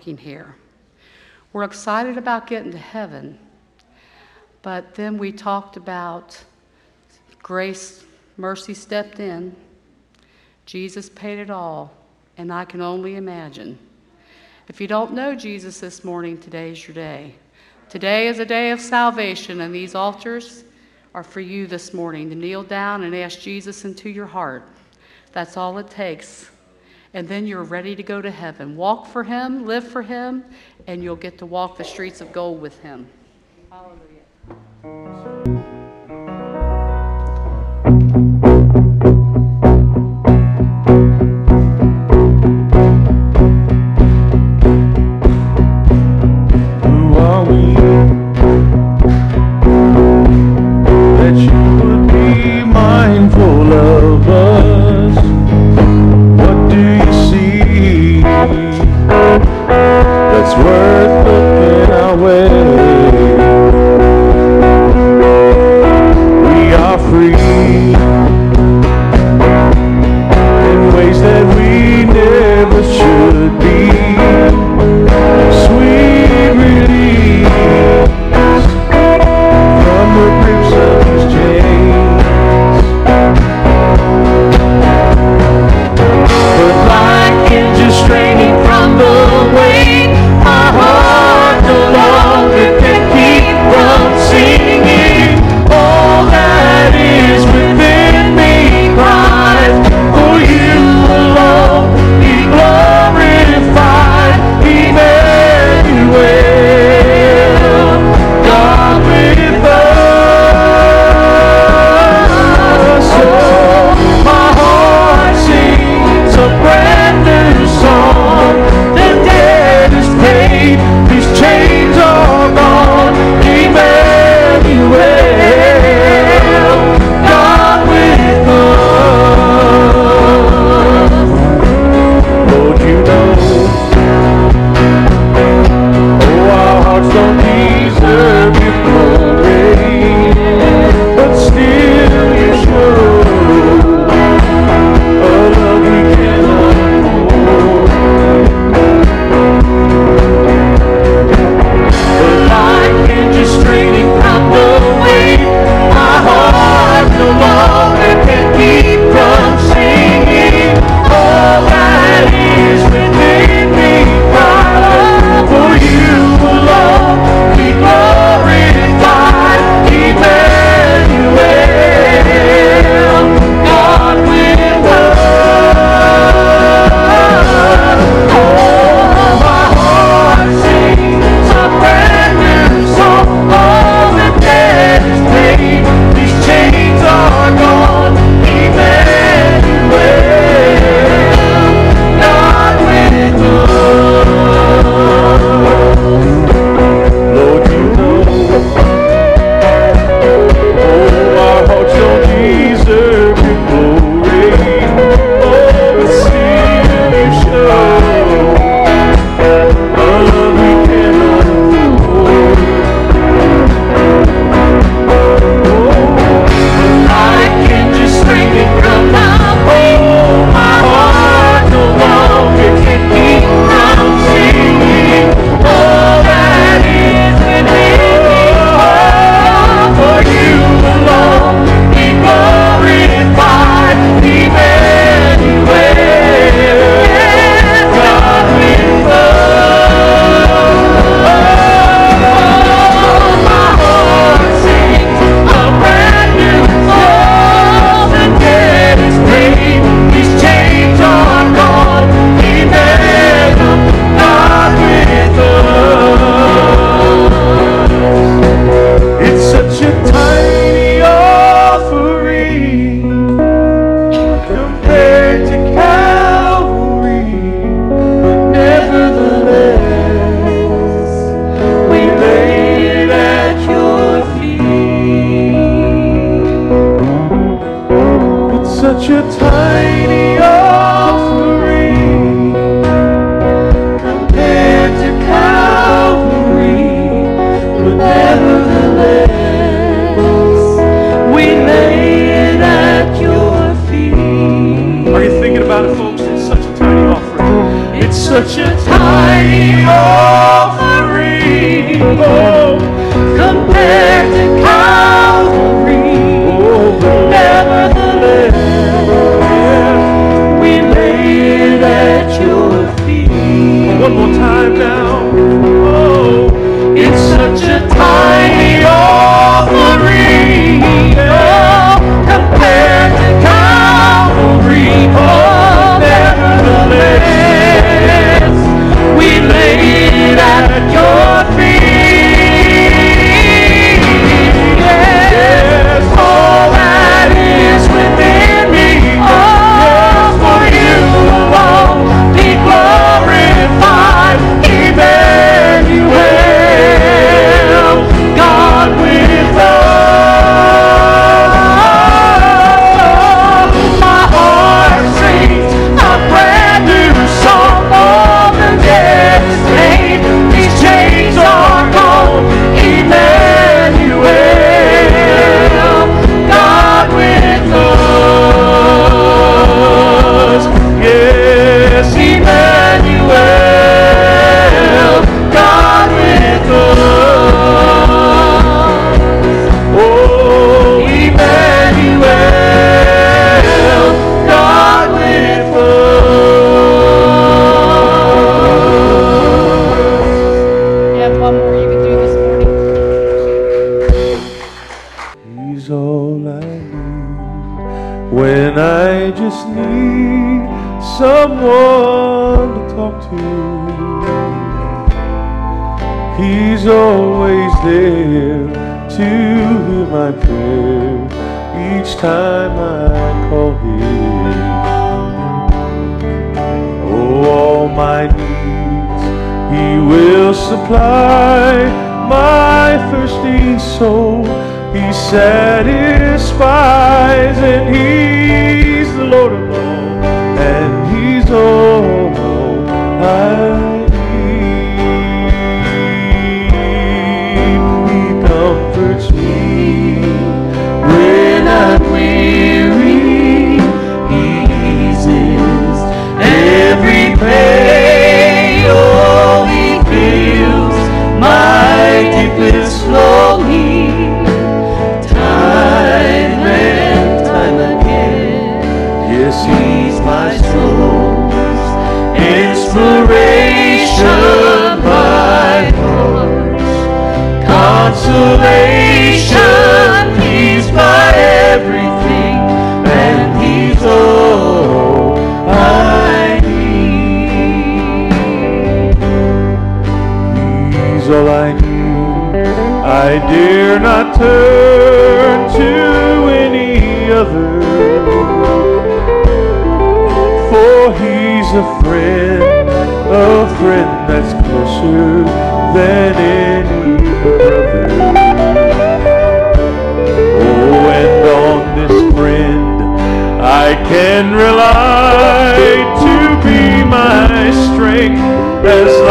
working here. We're excited about getting to heaven, but then we talked about grace, mercy stepped in, Jesus paid it all, and I can only imagine. If you don't know Jesus this morning, today's your day. Today is a day of salvation, and these altars are for you this morning to kneel down and ask Jesus into your heart. That's all it takes and then you're ready to go to heaven. Walk for Him, live for Him, and you'll get to walk the streets of gold with Him. Hallelujah. Strength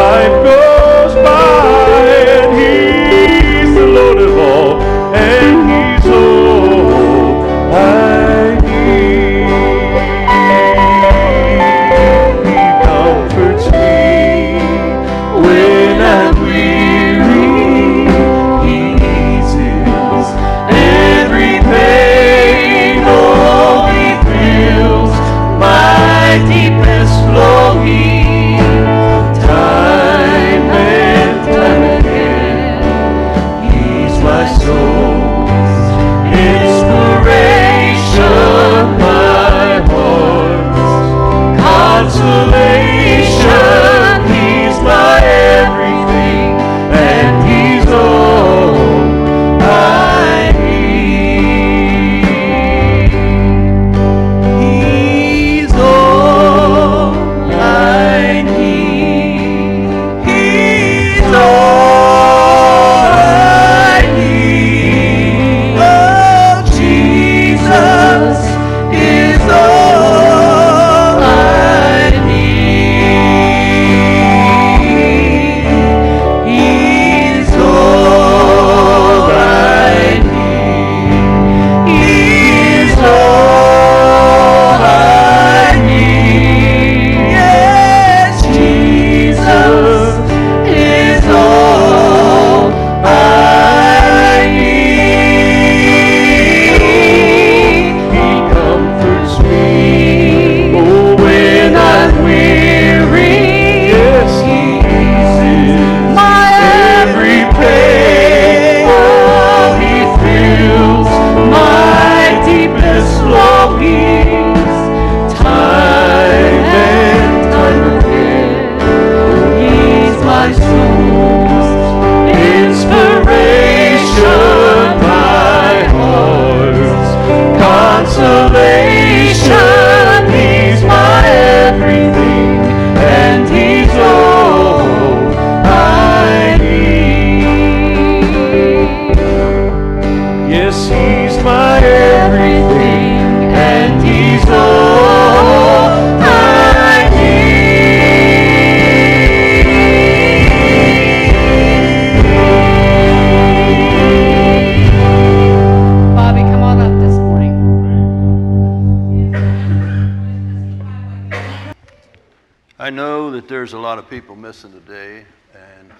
there's a lot of people missing today and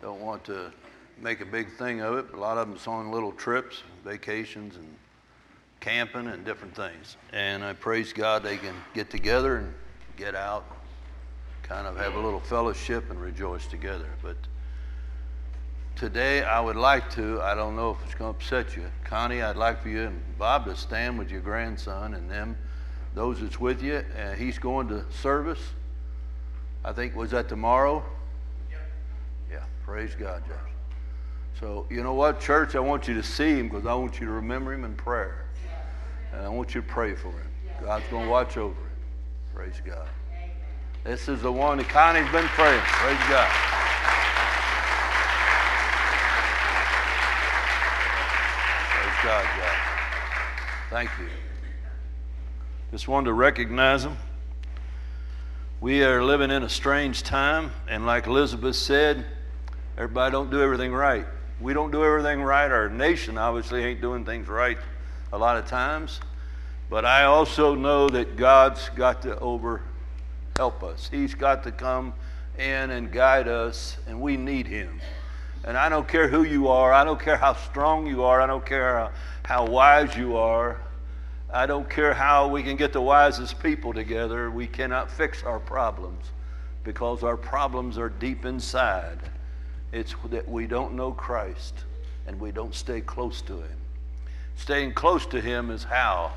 don't want to make a big thing of it. A lot of them's on little trips, vacations, and camping and different things. And I praise God they can get together and get out, kind of have a little fellowship and rejoice together. But today I would like to, I don't know if it's going to upset you. Connie, I'd like for you and Bob to stand with your grandson and them, those that's with you. Uh, he's going to service. I think, was that tomorrow? Yep. Yeah, praise God, Josh. So, you know what, church? I want you to see him because I want you to remember him in prayer. And I want you to pray for him. God's going to watch over him. Praise God. This is the one that Connie's been praying. Praise God. Praise God, God. Thank you. Just wanted to recognize them. We are living in a strange time, and like Elizabeth said, everybody don't do everything right. We don't do everything right. Our nation obviously ain't doing things right a lot of times. But I also know that God's got to over help us. He's got to come in and guide us, and we need Him. And I don't care who you are, I don't care how strong you are, I don't care how, how wise you are, I don't care how we can get the wisest people together. We cannot fix our problems because our problems are deep inside. It's that we don't know Christ and we don't stay close to Him. Staying close to Him is how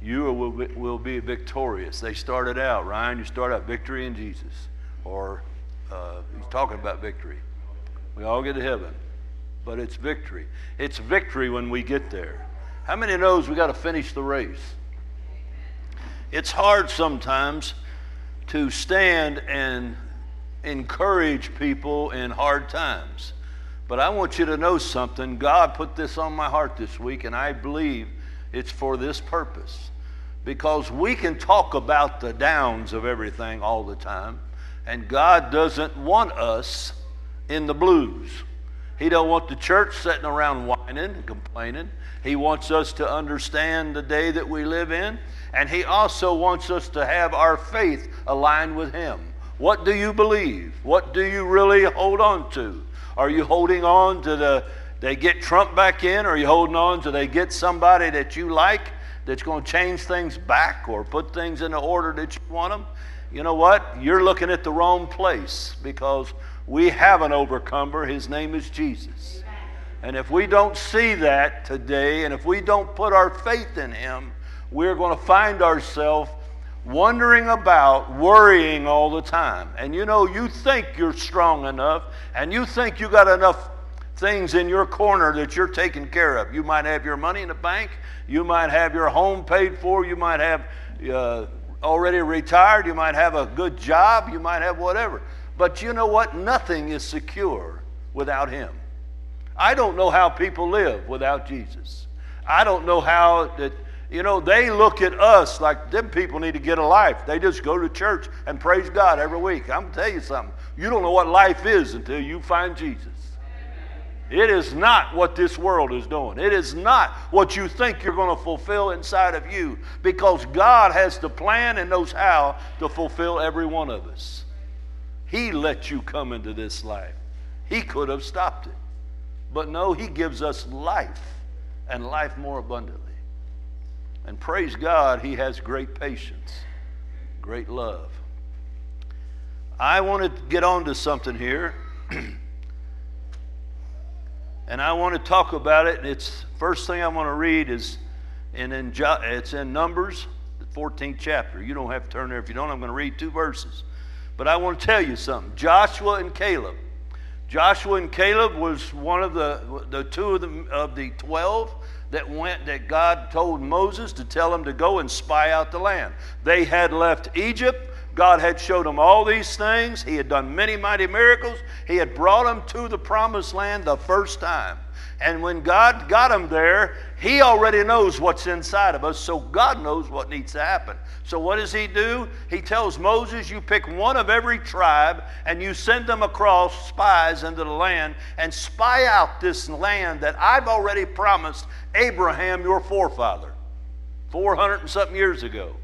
you will be, will be victorious. They started out, Ryan, you start out victory in Jesus. Or uh, he's talking about victory. We all get to heaven, but it's victory. It's victory when we get there. How many knows we got to finish the race? It's hard sometimes to stand and encourage people in hard times. But I want you to know something. God put this on my heart this week, and I believe it's for this purpose. Because we can talk about the downs of everything all the time, and God doesn't want us in the blues. He don't want the church sitting around whining and complaining. He wants us to understand the day that we live in, and he also wants us to have our faith aligned with him. What do you believe? What do you really hold on to? Are you holding on to the they get Trump back in, are you holding on to they get somebody that you like that's going to change things back or put things in the order that you want them? You know what? You're looking at the wrong place because we have an overcomer. His name is Jesus. And if we don't see that today, and if we don't put our faith in Him, we're going to find ourselves wondering about, worrying all the time. And you know, you think you're strong enough, and you think you got enough things in your corner that you're taking care of. You might have your money in the bank, you might have your home paid for, you might have uh, already retired, you might have a good job, you might have whatever. But you know what? Nothing is secure without Him. I don't know how people live without Jesus. I don't know how that you know, they look at us like them people need to get a life. They just go to church and praise God every week. I'm going to tell you something. You don't know what life is until you find Jesus. It is not what this world is doing. It is not what you think you're going to fulfill inside of you because God has the plan and knows how to fulfill every one of us. He let you come into this life. He could have stopped it. But no, He gives us life and life more abundantly. And praise God, he has great patience, great love. I want to get on to something here. and I want to talk about it. And It's first thing I want to read is and in it's in Numbers, the 14th chapter. You don't have to turn there if you don't. I'm going to read two verses. But I want to tell you something. Joshua and Caleb. Joshua and Caleb was one of the the two of the of the 12 that went that God told Moses to tell them to go and spy out the land. They had left Egypt. God had showed them all these things. He had done many mighty miracles. He had brought them to the promised land the first time. And when God got them there, He already knows what's inside of us, so God knows what needs to happen. So, what does He do? He tells Moses, You pick one of every tribe and you send them across spies into the land and spy out this land that I've already promised Abraham, your forefather, 400 and something years ago.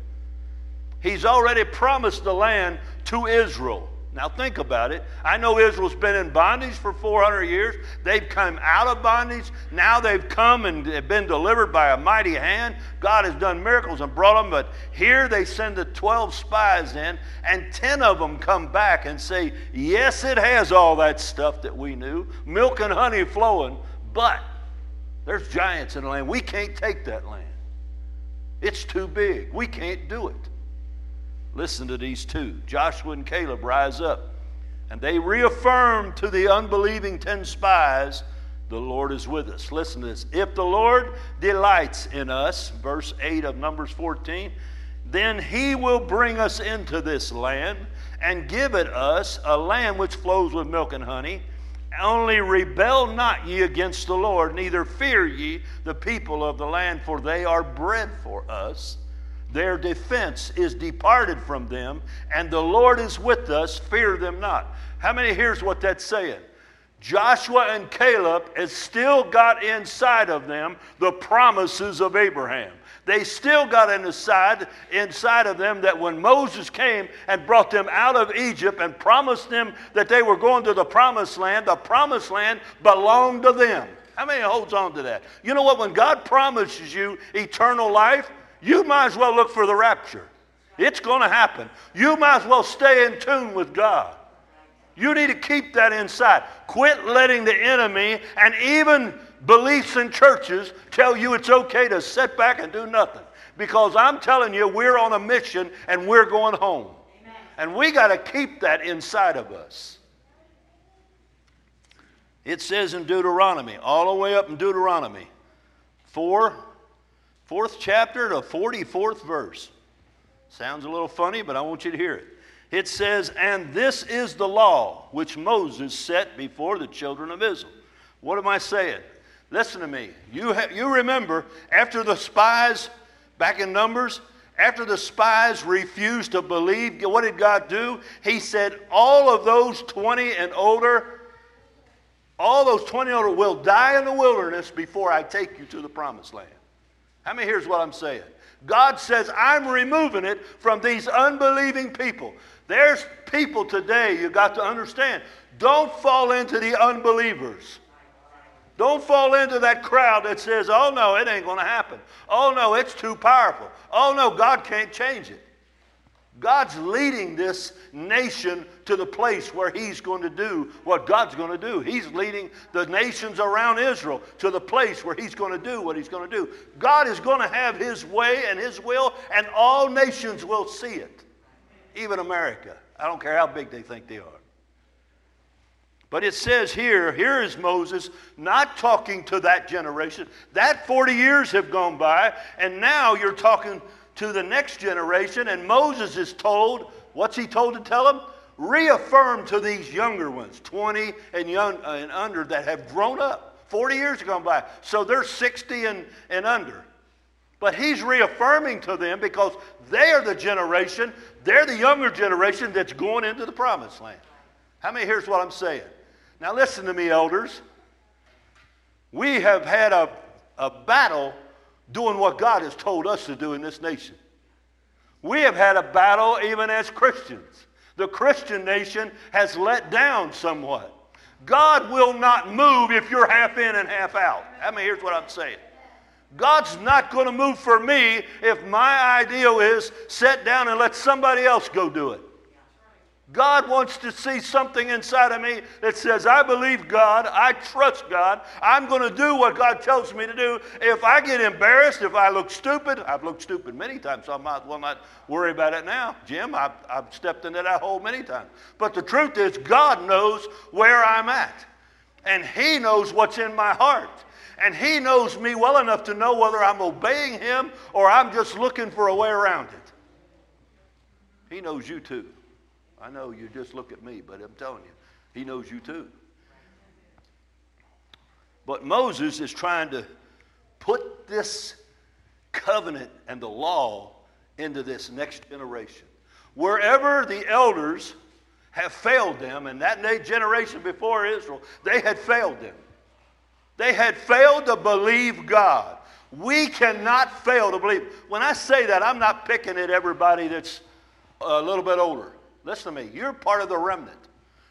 He's already promised the land to Israel. Now think about it. I know Israel's been in bondage for 400 years. They've come out of bondage. Now they've come and been delivered by a mighty hand. God has done miracles and brought them, but here they send the 12 spies in, and 10 of them come back and say, Yes, it has all that stuff that we knew, milk and honey flowing, but there's giants in the land. We can't take that land. It's too big. We can't do it. Listen to these two Joshua and Caleb rise up, and they reaffirm to the unbelieving 10 spies, The Lord is with us. Listen to this. If the Lord delights in us, verse 8 of Numbers 14, then he will bring us into this land and give it us a land which flows with milk and honey. Only rebel not ye against the Lord, neither fear ye the people of the land, for they are bread for us. Their defense is departed from them, and the Lord is with us. Fear them not. How many hears what that's saying? Joshua and Caleb has still got inside of them the promises of Abraham. They still got inside, inside of them that when Moses came and brought them out of Egypt and promised them that they were going to the promised land, the promised land belonged to them. How many holds on to that? You know what? When God promises you eternal life, you might as well look for the rapture. It's going to happen. You might as well stay in tune with God. You need to keep that inside. Quit letting the enemy and even beliefs in churches tell you it's okay to sit back and do nothing. Because I'm telling you, we're on a mission and we're going home. Amen. And we got to keep that inside of us. It says in Deuteronomy, all the way up in Deuteronomy 4 fourth chapter to 44th verse. Sounds a little funny, but I want you to hear it. It says, And this is the law which Moses set before the children of Israel. What am I saying? Listen to me. You, ha- you remember after the spies, back in Numbers, after the spies refused to believe, what did God do? He said, All of those 20 and older, all those 20 and older will die in the wilderness before I take you to the promised land. How many here's what I'm saying? God says, I'm removing it from these unbelieving people. There's people today, you got to understand. Don't fall into the unbelievers. Don't fall into that crowd that says, oh no, it ain't going to happen. Oh no, it's too powerful. Oh no, God can't change it. God's leading this nation to the place where He's going to do what God's going to do. He's leading the nations around Israel to the place where He's going to do what He's going to do. God is going to have His way and His will, and all nations will see it, even America. I don't care how big they think they are. But it says here, here is Moses not talking to that generation. That 40 years have gone by, and now you're talking to the next generation, and Moses is told, what's he told to tell them? Reaffirm to these younger ones, 20 and, young, uh, and under, that have grown up. 40 years have gone by. So they're 60 and, and under. But he's reaffirming to them because they are the generation, they're the younger generation that's going into the promised land. How many here's what I'm saying? Now listen to me, elders. We have had a, a battle doing what God has told us to do in this nation. We have had a battle even as Christians. The Christian nation has let down somewhat. God will not move if you're half in and half out. I mean, here's what I'm saying. God's not going to move for me if my ideal is sit down and let somebody else go do it. God wants to see something inside of me that says, I believe God, I trust God, I'm going to do what God tells me to do. If I get embarrassed, if I look stupid, I've looked stupid many times, so I might well not worry about it now. Jim, I've, I've stepped into that hole many times. But the truth is, God knows where I'm at, and He knows what's in my heart. And He knows me well enough to know whether I'm obeying Him or I'm just looking for a way around it. He knows you too. I know you just look at me, but I'm telling you, he knows you too. But Moses is trying to put this covenant and the law into this next generation. Wherever the elders have failed them, and that generation before Israel, they had failed them. They had failed to believe God. We cannot fail to believe. When I say that, I'm not picking at everybody that's a little bit older. Listen to me. You're part of the remnant.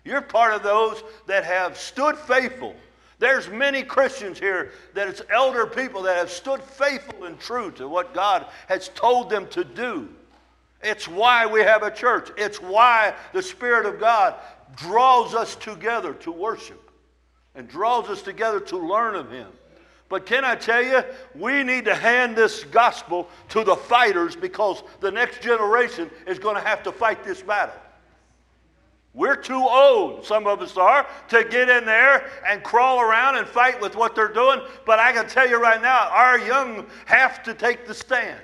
You're part of those that have stood faithful. There's many Christians here that it's elder people that have stood faithful and true to what God has told them to do. It's why we have a church. It's why the Spirit of God draws us together to worship and draws us together to learn of Him. But can I tell you, we need to hand this gospel to the fighters because the next generation is going to have to fight this battle. We're too old, some of us are, to get in there and crawl around and fight with what they're doing. But I can tell you right now, our young have to take the stand.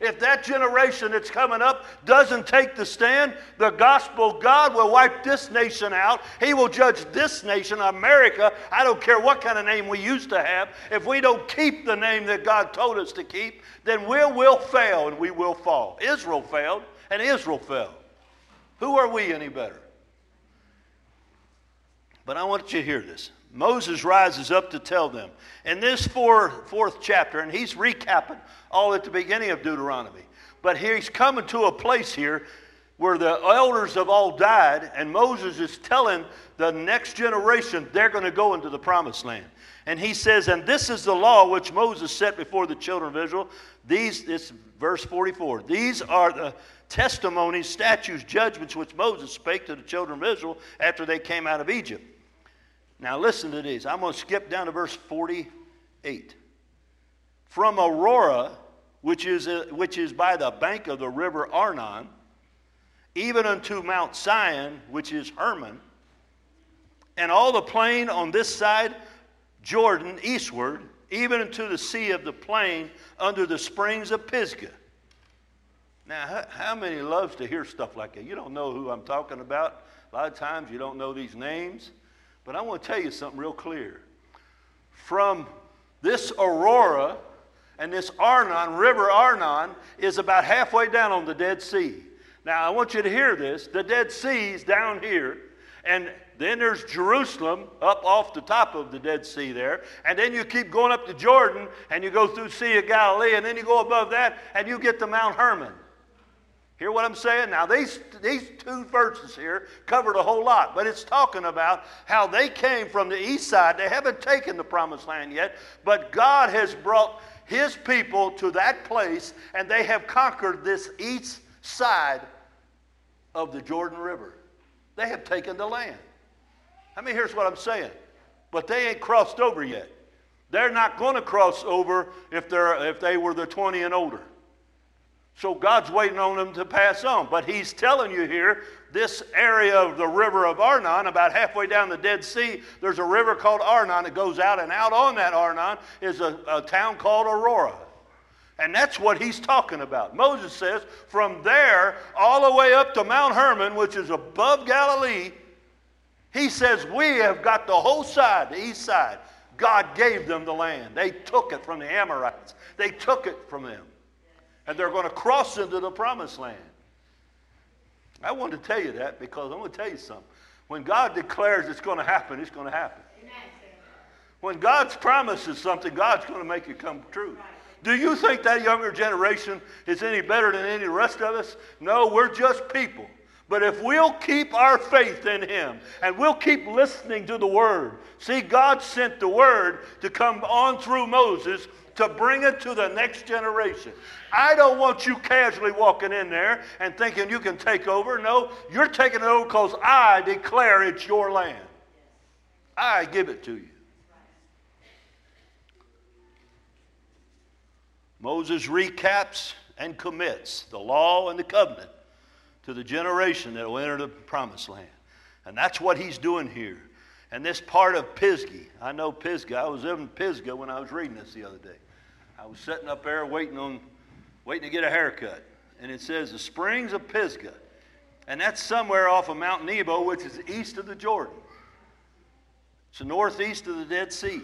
If that generation that's coming up doesn't take the stand, the gospel, God will wipe this nation out. He will judge this nation, America. I don't care what kind of name we used to have. If we don't keep the name that God told us to keep, then we will fail and we will fall. Israel failed, and Israel fell. Who are we any better? But I want you to hear this. Moses rises up to tell them. In this four, fourth chapter, and he's recapping all at the beginning of Deuteronomy. But he's coming to a place here where the elders have all died, and Moses is telling the next generation they're going to go into the promised land. And he says, And this is the law which Moses set before the children of Israel. These, this verse 44. These are the testimonies, statutes, judgments which Moses spake to the children of Israel after they came out of Egypt. Now listen to these. I'm going to skip down to verse 48. From Aroer, which is, uh, which is by the bank of the river Arnon, even unto Mount Sion, which is Hermon, and all the plain on this side Jordan eastward, even unto the sea of the plain under the springs of Pisgah. Now, how many loves to hear stuff like that? You don't know who I'm talking about. A lot of times you don't know these names. But I want to tell you something real clear. From this Aroer and this Arnon, River Arnon, is about halfway down on the Dead Sea. Now, I want you to hear this. The Dead Sea is down here, and then there's Jerusalem up off the top of the Dead Sea there. And then you keep going up to Jordan, and you go through Sea of Galilee, and then you go above that, and you get to Mount Hermon. Hear what I'm saying? Now, these, these two verses here covered a whole lot, but it's talking about how they came from the east side. They haven't taken the promised land yet, but God has brought his people to that place, and they have conquered this east side of the Jordan River. They have taken the land. I mean, here's what I'm saying. But they ain't crossed over yet. They're not going to cross over if, they're, if they were the 20 and older. So God's waiting on them to pass on. But He's telling you here, this area of the river of Arnon, about halfway down the Dead Sea, there's a river called Arnon that goes out, and out on that Arnon is a, a town called Aroer. And that's what he's talking about. Moses says, from there all the way up to Mount Hermon, which is above Galilee, he says, we have got the whole side, the east side. God gave them the land. They took it from the Amorites, they took it from them and they're going to cross into the promised land. I want to tell you that because I'm going to tell you something. When God declares it's going to happen, it's going to happen. When God's promises something, God's going to make it come true. Do you think that younger generation is any better than any rest of us? No, we're just people. But if we'll keep our faith in Him and we'll keep listening to the Word, see, God sent the Word to come on through Moses to bring it to the next generation. I don't want you casually walking in there and thinking you can take over. No, you're taking it over because I declare it's your land. I give it to you. Moses recaps and commits the law and the covenant to the generation that will enter the promised land. And that's what he's doing here. And this part of Pisgah, I know Pisgah. I was in Pisgah when I was reading this the other day. I was sitting up there waiting on, waiting to get a haircut, and it says the springs of Pisgah, and that's somewhere off of Mount Nebo, which is east of the Jordan. It's northeast of the Dead Sea.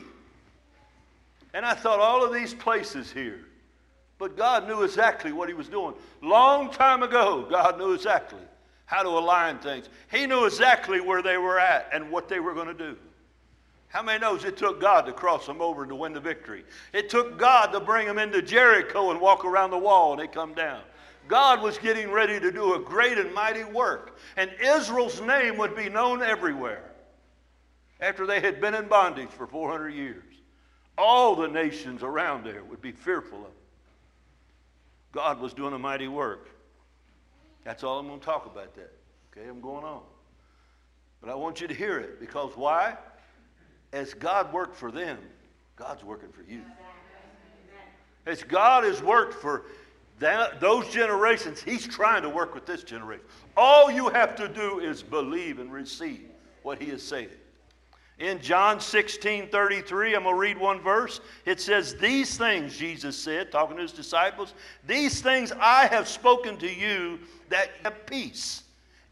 And I thought all of these places here, but God knew exactly what He was doing. Long time ago, God knew exactly how to align things. He knew exactly where they were at and what they were going to do. How many knows it took God to cross them over and to win the victory? It took God to bring them into Jericho and walk around the wall and they come down. God was getting ready to do a great and mighty work, and Israel's name would be known everywhere after they had been in bondage for 400 years. All the nations around there would be fearful of them. God was doing a mighty work. That's all I'm going to talk about that. Okay, I'm going on. But I want you to hear it because why? As God worked for them, God's working for you. As God has worked for that, those generations, He's trying to work with this generation. All you have to do is believe and receive what He is saying. In John 16 33, I'm going to read one verse. It says, These things, Jesus said, talking to his disciples, these things I have spoken to you that have peace.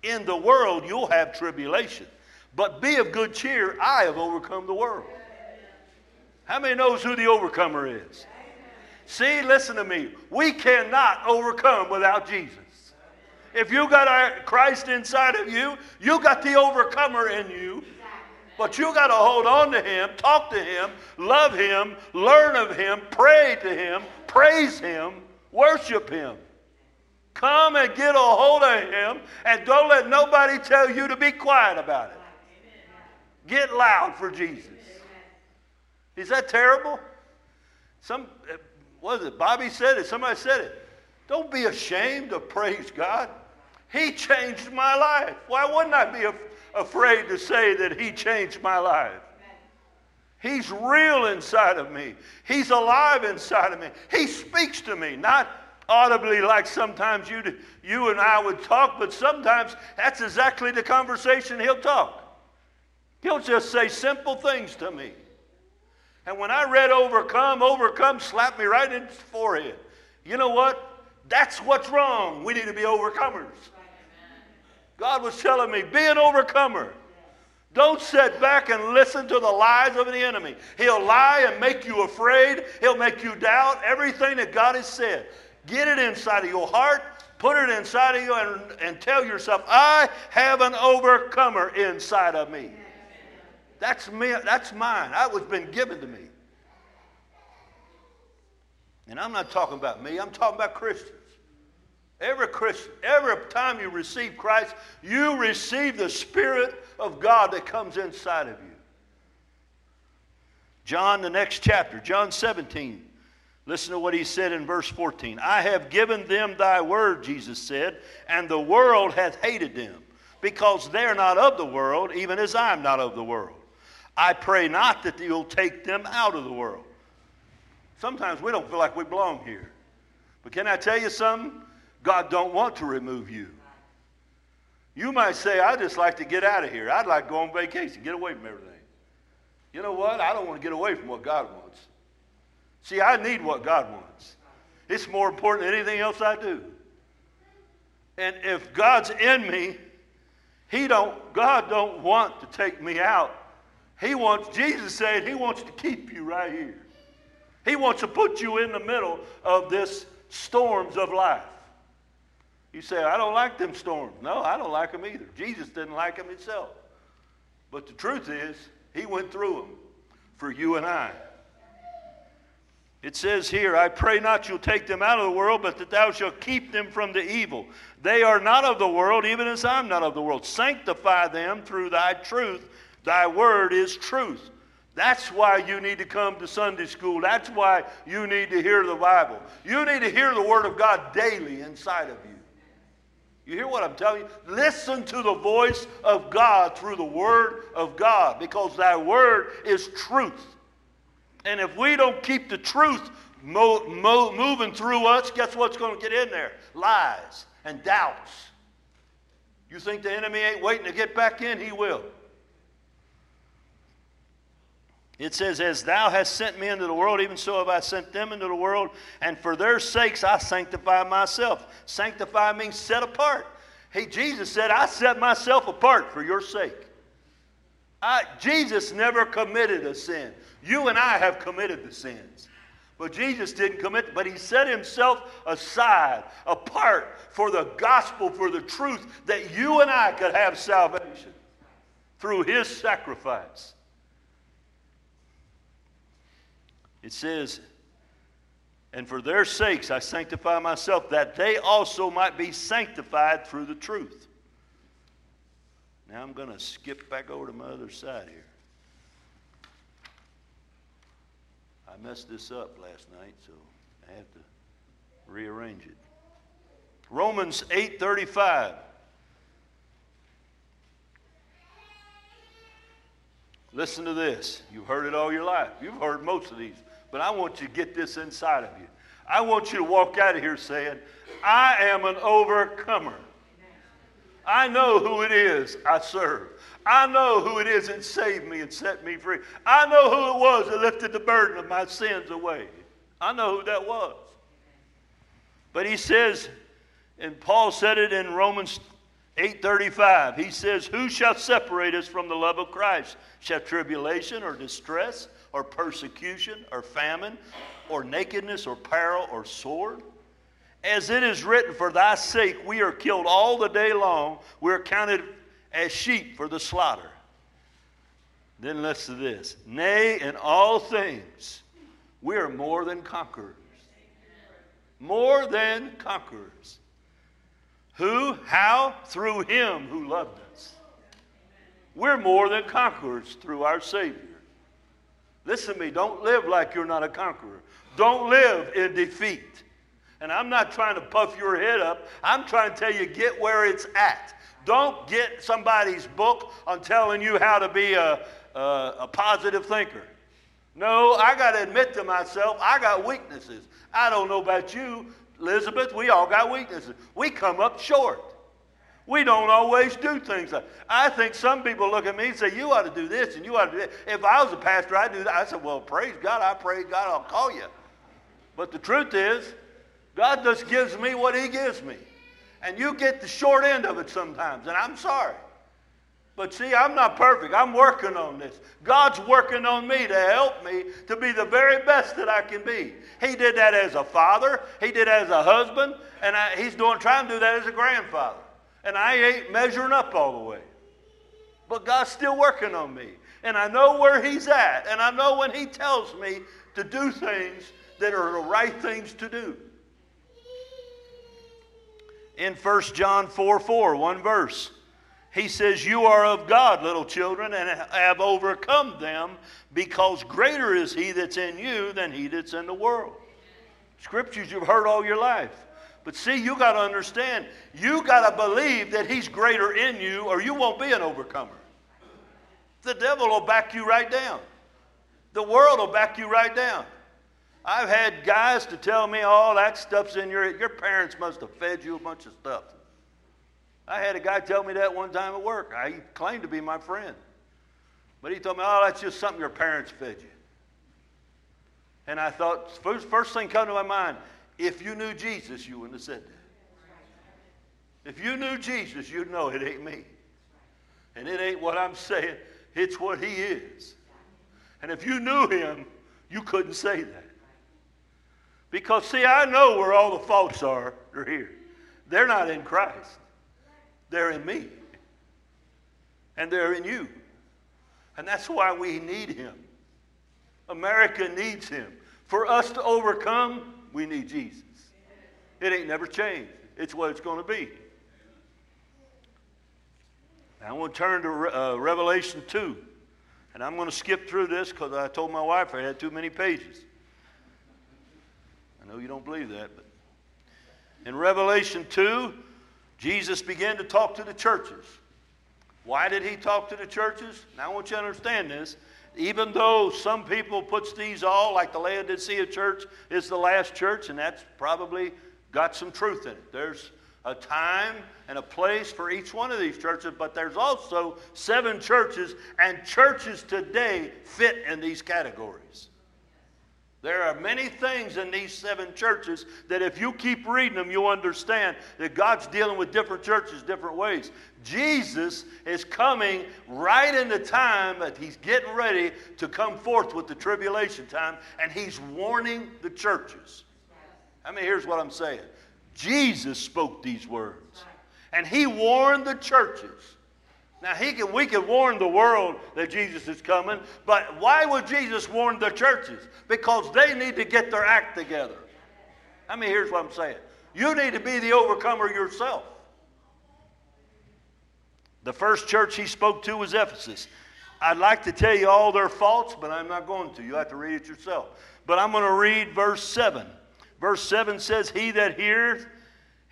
In the world you'll have tribulation. But be of good cheer, I have overcome the world. How many knows who the overcomer is? See, listen to me. We cannot overcome without Jesus. If you got Christ inside of you, you got the overcomer in you. But you got to hold on to Him, talk to Him, love Him, learn of Him, pray to Him, praise Him, worship Him. Come and get a hold of Him, and don't let nobody tell you to be quiet about it. Get loud for Jesus. Is that terrible? Some, was it? Bobby said it. Somebody said it. Don't be ashamed to praise God. He changed my life. Why wouldn't I be afraid to say that He changed my life? He's real inside of me. He's alive inside of me. He speaks to me, not audibly like sometimes you, you and I would talk, but sometimes that's exactly the conversation He'll talk. He'll just say simple things to me. And when I read overcome, overcome slapped me right in the forehead. You know what? That's what's wrong. We need to be overcomers. God was telling me, be an overcomer. Don't sit back and listen to the lies of the enemy. He'll lie and make you afraid. He'll make you doubt everything that God has said. Get it inside of your heart, put it inside of you, and, and tell yourself, I have an overcomer inside of me. That's me, that's mine. That was been given to me. And I'm not talking about me, I'm talking about Christians. Every Christian, every time you receive Christ, you receive the Spirit of God that comes inside of you. John, the next chapter, John 17. Listen to what he said in verse 14. I have given them thy word, Jesus said, and the world hath hated them, because they're not of the world, even as I am not of the world. I pray not that you'll take them out of the world. Sometimes we don't feel like we belong here. But can I tell you something? God don't want to remove you. You might say, I just like to get out of here. I'd like to go on vacation, get away from everything. You know what? I don't want to get away from what God wants. See, I need what God wants. It's more important than anything else I do. And if God's in me, He don't, God don't want to take me out he wants, Jesus said, He wants to keep you right here. He wants to put you in the middle of this storms of life. You say, I don't like them storms. No, I don't like them either. Jesus didn't like them himself. But the truth is, He went through them for you and I. It says here, I pray not you'll take them out of the world, but that thou shalt keep them from the evil. They are not of the world, even as I'm not of the world. Sanctify them through thy truth. Thy word is truth. That's why you need to come to Sunday school. That's why you need to hear the Bible. You need to hear the Word of God daily inside of you. You hear what I'm telling you? Listen to the voice of God through the Word of God because that Word is truth. And if we don't keep the truth mo- mo- moving through us, guess what's going to get in there? Lies and doubts. You think the enemy ain't waiting to get back in? He will. It says, As thou hast sent me into the world, even so have I sent them into the world, and for their sakes I sanctify myself. Sanctify means set apart. Hey, Jesus said, I set myself apart for your sake. I, Jesus never committed a sin. You and I have committed the sins. But Jesus didn't commit, but he set himself aside, apart for the gospel, for the truth, that you and I could have salvation through his sacrifice. It says And for their sakes I sanctify myself, that they also might be sanctified through the truth. Now I'm going to skip back over to my other side here. I messed this up last night, so I have to rearrange it. Romans 8:35. Listen to this. You've heard it all your life. You've heard most of these, but I want you to get this inside of you. I want you to walk out of here saying, I am an overcomer. I know who it is I serve. I know who it is that saved me and set me free. I know who it was that lifted the burden of my sins away. I know who that was. But he says, and Paul said it in Romans 8:35. He says, "Who shall separate us from the love of Christ? Shall tribulation or distress or persecution or famine or nakedness or peril or sword?" As it is written, For thy sake we are killed all the day long. We are counted as sheep for the slaughter. Then listen to this. Nay, in all things, we are more than conquerors. More than conquerors. Who? How? Through him who loved us. We're more than conquerors through our Savior. Listen to me. Don't live like you're not a conqueror. Don't live in defeat. And I'm not trying to puff your head up. I'm trying to tell you get where it's at. Don't get somebody's book on telling you how to be a, a, a positive thinker. No, I got to admit to myself, I got weaknesses. I don't know about you, Elizabeth, we all got weaknesses. We come up short. We don't always do things. Like, I think some people look at me and say, You ought to do this and you ought to do that. If I was a pastor, I'd do that. I said, Well, praise God. I praise God. I'll call you. But the truth is, God just gives me what He gives me. And you get the short end of it sometimes, and I'm sorry. But see, I'm not perfect. I'm working on this. God's working on me to help me to be the very best that I can be. He did that as a father, He did as a husband, and I, He's doing, trying to do that as a grandfather. And I ain't measuring up all the way. But God's still working on me. And I know where He's at, and I know when He tells me to do things that are the right things to do in 1 John 4 4, one verse. He says, You are of God, little children, and have overcome them, because greater is He that's in you than He that's in the world. Scriptures you've heard all your life. But see, you got to understand, you got to believe that He's greater in you, or you won't be an overcomer. The devil will back you right down, the world will back you right down. I've had guys to tell me, all oh, that stuff's in your your parents must have fed you a bunch of stuff. I had a guy tell me that one time at work. I claimed to be my friend. But he told me, oh, that's just something your parents fed you. And I thought, first thing come to my mind, if you knew Jesus, you wouldn't have said that. If you knew Jesus, you'd know it ain't me. And it ain't what I'm saying, it's what he is. And if you knew him, you couldn't say that. Because, see, I know where all the faults are. They're here. They're not in Christ, they're in me. And they're in you. And that's why we need Him. America needs Him. For us to overcome, we need Jesus. It ain't never changed, it's what it's going to be. Now, I want to turn to uh, Revelation 2. And I'm going to skip through this because I told my wife I had too many pages I know you don't believe that, but in Revelation 2, Jesus began to talk to the churches. Why did he talk to the churches? Now I want you to understand this. Even though some people puts these all, like the Laodicea church is the last church, and that's probably got some truth in it. There's a time and a place for each one of these churches, but there's also seven churches, and churches today fit in these categories. There are many things in these seven churches that if you keep reading them, you'll understand that God's dealing with different churches different ways. Jesus is coming right in the time that he's getting ready to come forth with the tribulation time, and he's warning the churches. I mean, here's what I'm saying Jesus spoke these words, and he warned the churches. Now, he can, we can warn the world that Jesus is coming, but why would Jesus warn the churches? Because they need to get their act together. I mean, here's what I'm saying. You need to be the overcomer yourself. The first church he spoke to was Ephesus. I'd like to tell you all their faults, but I'm not going to. You have to read it yourself. But I'm going to read verse 7. Verse 7 says, He that heareth,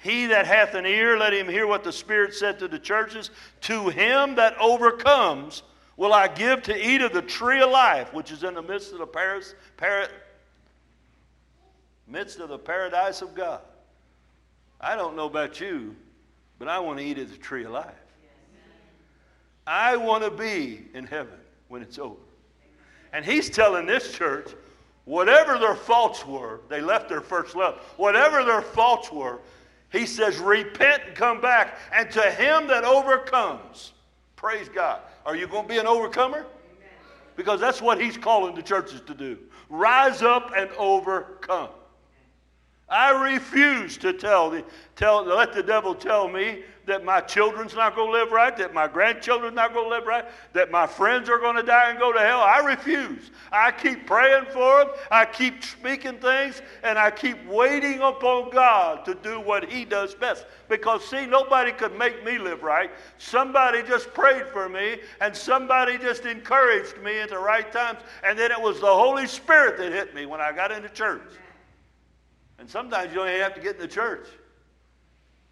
he that hath an ear, let him hear what the Spirit said to the churches. To him that overcomes will I give to eat of the tree of life, which is in the midst of the Paris, para, midst of the paradise of God. I don't know about you, but I want to eat of the tree of life. I want to be in heaven when it's over. And he's telling this church, whatever their faults were, they left their first love. Whatever their faults were, he says, repent and come back. And to him that overcomes, praise God. Are you going to be an overcomer? Because that's what he's calling the churches to do. Rise up and overcome. I refuse to tell the, tell, let the devil tell me that my children's not going to live right, that my grandchildren's not going to live right, that my friends are going to die and go to hell. I refuse. I keep praying for them. I keep speaking things, and I keep waiting upon God to do what He does best. Because, see, nobody could make me live right. Somebody just prayed for me, and somebody just encouraged me at the right times, and then it was the Holy Spirit that hit me when I got into church. And sometimes you don't even have to get in the church.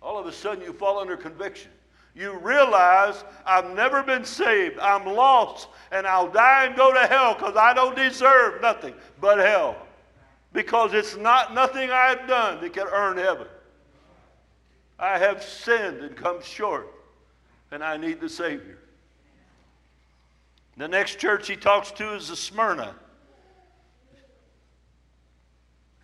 All of a sudden, you fall under conviction. You realize I've never been saved. I'm lost, and I'll die and go to hell because I don't deserve nothing but hell. Because it's not nothing I've done that can earn heaven. I have sinned and come short, and I need the Savior. The next church he talks to is the Smyrna.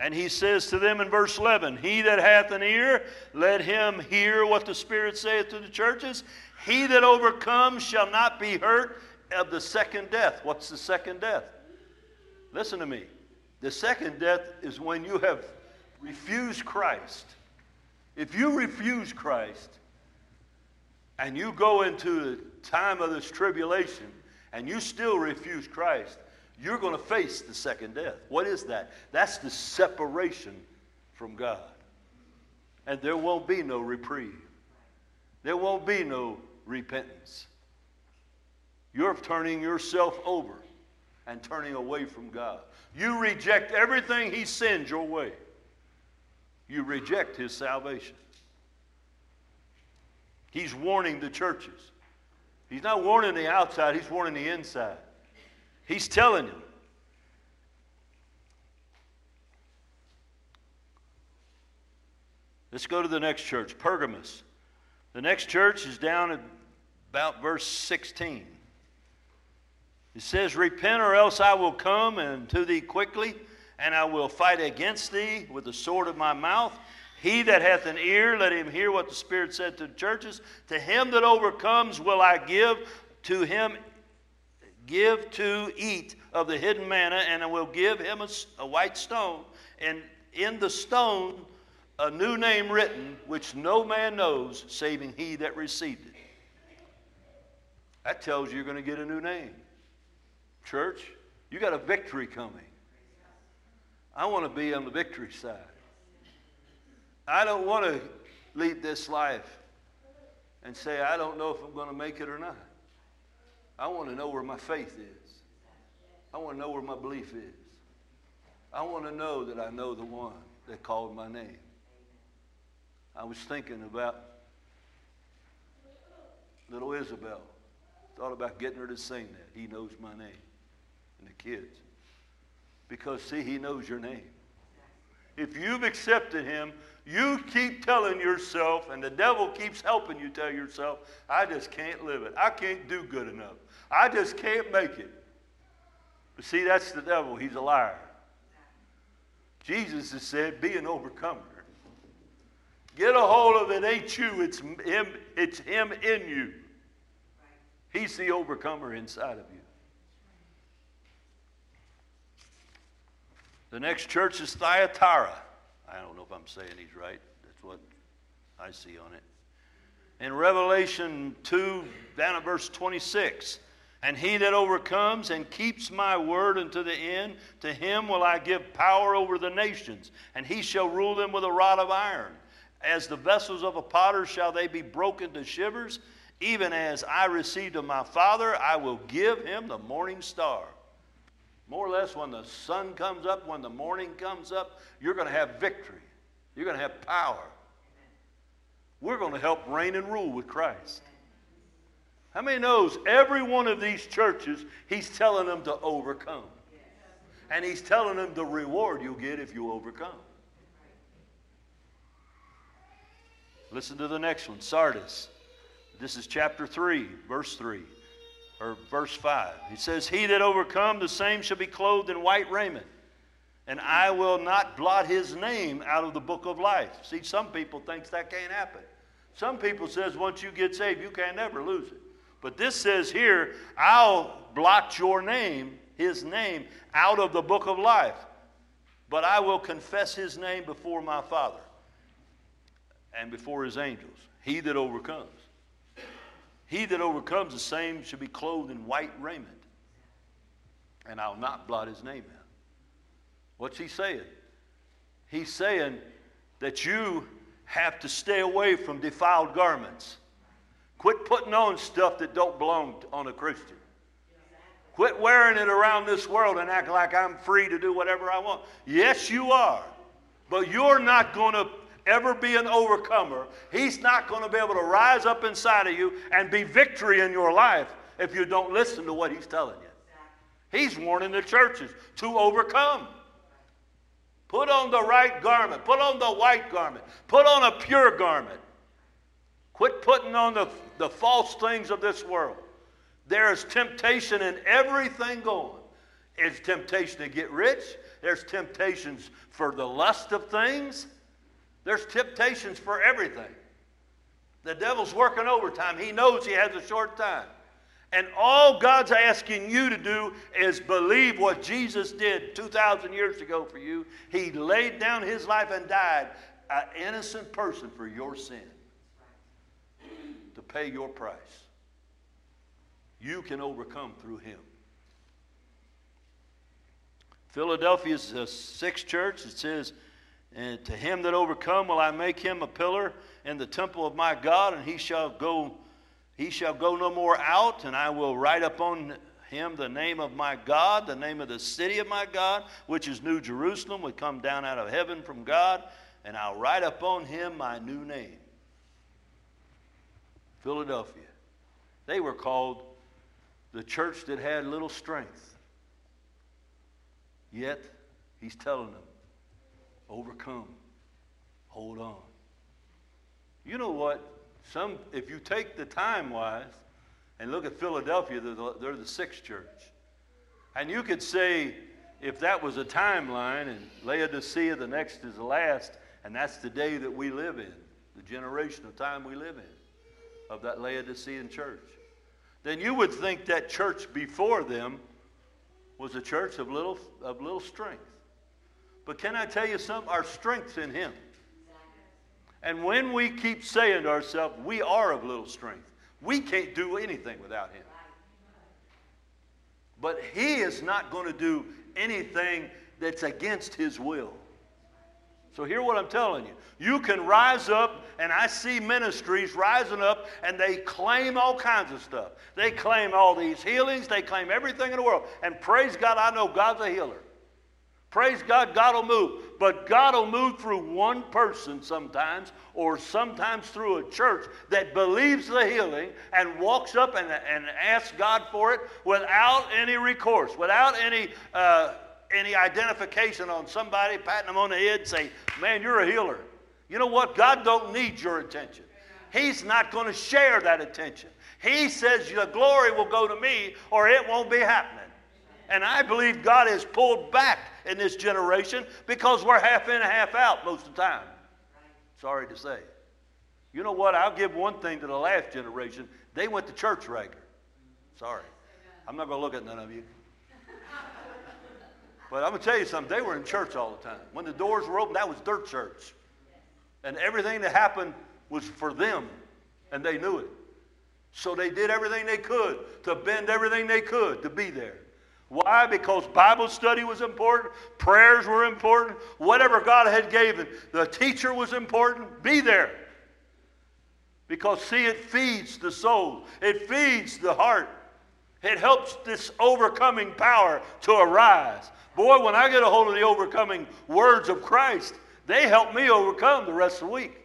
And he says to them in verse 11, He that hath an ear, let him hear what the Spirit saith to the churches. He that overcomes shall not be hurt of the second death. What's the second death? Listen to me. The second death is when you have refused Christ. If you refuse Christ and you go into the time of this tribulation and you still refuse Christ, you're going to face the second death. What is that? That's the separation from God. And there won't be no reprieve, there won't be no repentance. You're turning yourself over and turning away from God. You reject everything He sends your way, you reject His salvation. He's warning the churches. He's not warning the outside, He's warning the inside. He's telling him. Let's go to the next church, Pergamos. The next church is down at about verse 16. It says, Repent, or else I will come and to thee quickly, and I will fight against thee with the sword of my mouth. He that hath an ear, let him hear what the Spirit said to the churches. To him that overcomes will I give to him Give to eat of the hidden manna, and I will give him a, a white stone, and in the stone a new name written, which no man knows, saving he that received it. That tells you you're going to get a new name. Church, you got a victory coming. I want to be on the victory side. I don't want to leave this life and say, I don't know if I'm going to make it or not. I want to know where my faith is. I want to know where my belief is. I want to know that I know the one that called my name. I was thinking about little Isabel. Thought about getting her to sing that. He knows my name. And the kids. Because, see, he knows your name. If you've accepted him, you keep telling yourself, and the devil keeps helping you tell yourself, I just can't live it. I can't do good enough. I just can't make it. But see, that's the devil. He's a liar. Jesus has said, be an overcomer. Get a hold of it. Ain't you, it's him, it's him in you. He's the overcomer inside of you. The next church is Thyatira. I don't know if I'm saying he's right. That's what I see on it. In Revelation 2, down at verse 26, And he that overcomes and keeps my word unto the end, to him will I give power over the nations, and he shall rule them with a rod of iron. As the vessels of a potter shall they be broken to shivers, even as I received of my Father, I will give him the morning star. More or less, when the sun comes up, when the morning comes up, you're going to have victory. You're going to have power. We're going to help reign and rule with Christ. How many knows every one of these churches, he's telling them to overcome. And he's telling them the reward you'll get if you overcome. Listen to the next one Sardis. This is chapter 3, verse 3, or verse 5. He says, He that overcome, the same shall be clothed in white raiment, and I will not blot his name out of the book of life. See, some people think that can't happen. Some people says once you get saved, you can never lose it. But this says here, I'll blot your name, his name, out of the book of life. But I will confess his name before my Father and before his angels. He that overcomes. He that overcomes the same should be clothed in white raiment, and I'll not blot his name out. What's he saying? He's saying that you have to stay away from defiled garments. Quit putting on stuff that don't belong on a Christian. Quit wearing it around this world and act like I'm free to do whatever I want. Yes, you are. But you're not going to ever be an overcomer, He's not going to be able to rise up inside of you and be victory in your life if you don't listen to what He's telling you. He's warning the churches to overcome. Put on the right garment. Put on the white garment. Put on a pure garment. Quit putting on the, the false things of this world. There is temptation in everything going. It's temptation to get rich. There's temptations for the lust of things. There's temptations for everything. The devil's working overtime. He knows he has a short time. And all God's asking you to do is believe what Jesus did 2,000 years ago for you. He laid down his life and died, an innocent person for your sin, to pay your price. You can overcome through him. Philadelphia is a sixth church. It says, and to him that overcome will I make him a pillar in the temple of my God, and he shall go, he shall go no more out, and I will write upon him the name of my God, the name of the city of my God, which is New Jerusalem, would come down out of heaven from God, and I'll write upon him my new name. Philadelphia. They were called the church that had little strength. Yet, he's telling them, overcome. Hold on. You know what? Some, if you take the time wise and look at Philadelphia, they're the, they're the sixth church. And you could say, if that was a timeline and Laodicea, the next is the last, and that's the day that we live in, the generation of time we live in, of that Laodicean church, then you would think that church before them was a church of little, of little strength. But can I tell you something? Our strength's in Him. And when we keep saying to ourselves, we are of little strength, we can't do anything without Him. But He is not going to do anything that's against His will. So, hear what I'm telling you. You can rise up, and I see ministries rising up, and they claim all kinds of stuff. They claim all these healings, they claim everything in the world. And praise God, I know God's a healer. Praise God, God will move. But God will move through one person sometimes, or sometimes through a church that believes the healing and walks up and, and asks God for it without any recourse, without any, uh, any identification on somebody patting them on the head say, Man, you're a healer. You know what? God don't need your attention. He's not going to share that attention. He says the glory will go to me or it won't be happening. And I believe God has pulled back in this generation because we're half in and half out most of the time. Sorry to say. You know what? I'll give one thing to the last generation. They went to church regular. Sorry. I'm not going to look at none of you. But I'm going to tell you something. They were in church all the time. When the doors were open, that was their church. And everything that happened was for them, and they knew it. So they did everything they could to bend everything they could to be there. Why? Because Bible study was important, prayers were important, whatever God had given, the teacher was important. Be there. Because, see, it feeds the soul, it feeds the heart, it helps this overcoming power to arise. Boy, when I get a hold of the overcoming words of Christ, they help me overcome the rest of the week.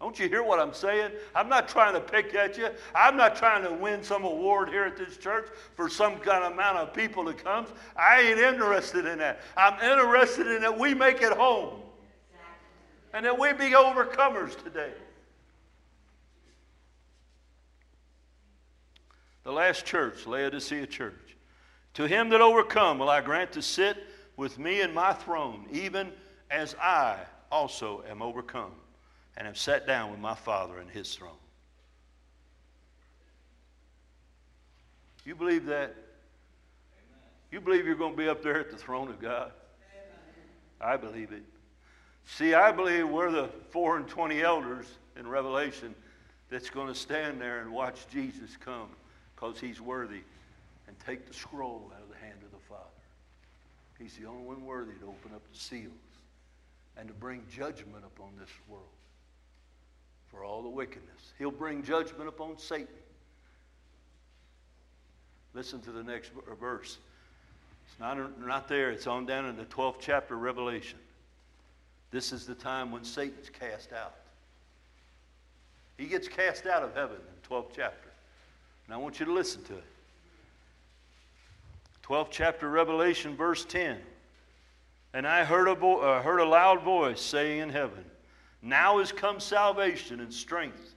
Don't you hear what I'm saying? I'm not trying to pick at you. I'm not trying to win some award here at this church for some kind of amount of people that comes. I ain't interested in that. I'm interested in that we make it home. And that we be overcomers today. The last church, Laodicea Church. To him that overcome will I grant to sit with me in my throne, even as I also am overcome and have sat down with my Father in his throne. You believe that? You believe you're going to be up there at the throne of God? I believe it. See, I believe we're the four and twenty elders in Revelation that's going to stand there and watch Jesus come because he's worthy and take the scroll out of the hand of the Father. He's the only one worthy to open up the seals and to bring judgment upon this world for all the wickedness. He'll bring judgment upon Satan. Listen to the next verse. It's not, not there, it's on down in the 12th chapter of Revelation. This is the time when Satan's cast out. He gets cast out of heaven in the 12th chapter. And I want you to listen to it. 12th chapter Revelation, verse 10. And I heard a, uh, heard a loud voice saying in heaven, now is come salvation and strength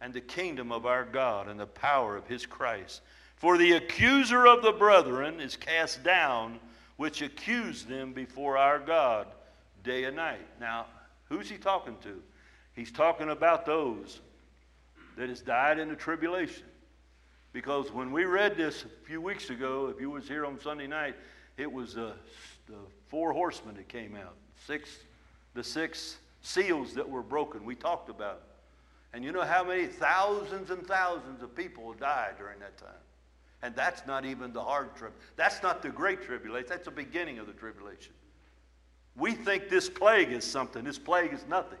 and the kingdom of our God and the power of his Christ. For the accuser of the brethren is cast down, which accused them before our God day and night. Now, who's he talking to? He's talking about those that has died in the tribulation. Because when we read this a few weeks ago, if you was here on Sunday night, it was the, the four horsemen that came out. Six, the six seals that were broken. We talked about it. And you know how many thousands and thousands of people died during that time? And that's not even the hard trip. That's not the great tribulation. That's the beginning of the tribulation. We think this plague is something. This plague is nothing.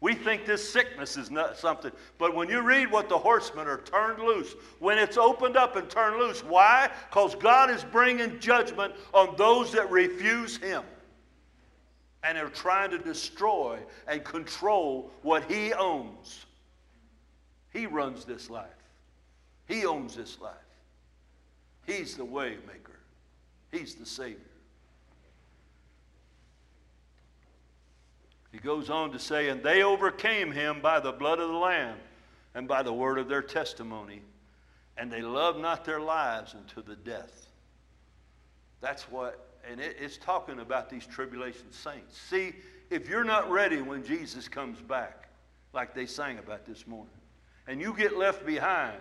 We think this sickness is not something. But when you read what the horsemen are turned loose, when it's opened up and turned loose, why? Because God is bringing judgment on those that refuse Him and are trying to destroy and control what he owns. He runs this life. He owns this life. He's the way maker. He's the Savior. He goes on to say, And they overcame him by the blood of the Lamb and by the word of their testimony, and they loved not their lives unto the death. That's what and it, it's talking about these tribulation saints. See, if you're not ready when Jesus comes back, like they sang about this morning, and you get left behind,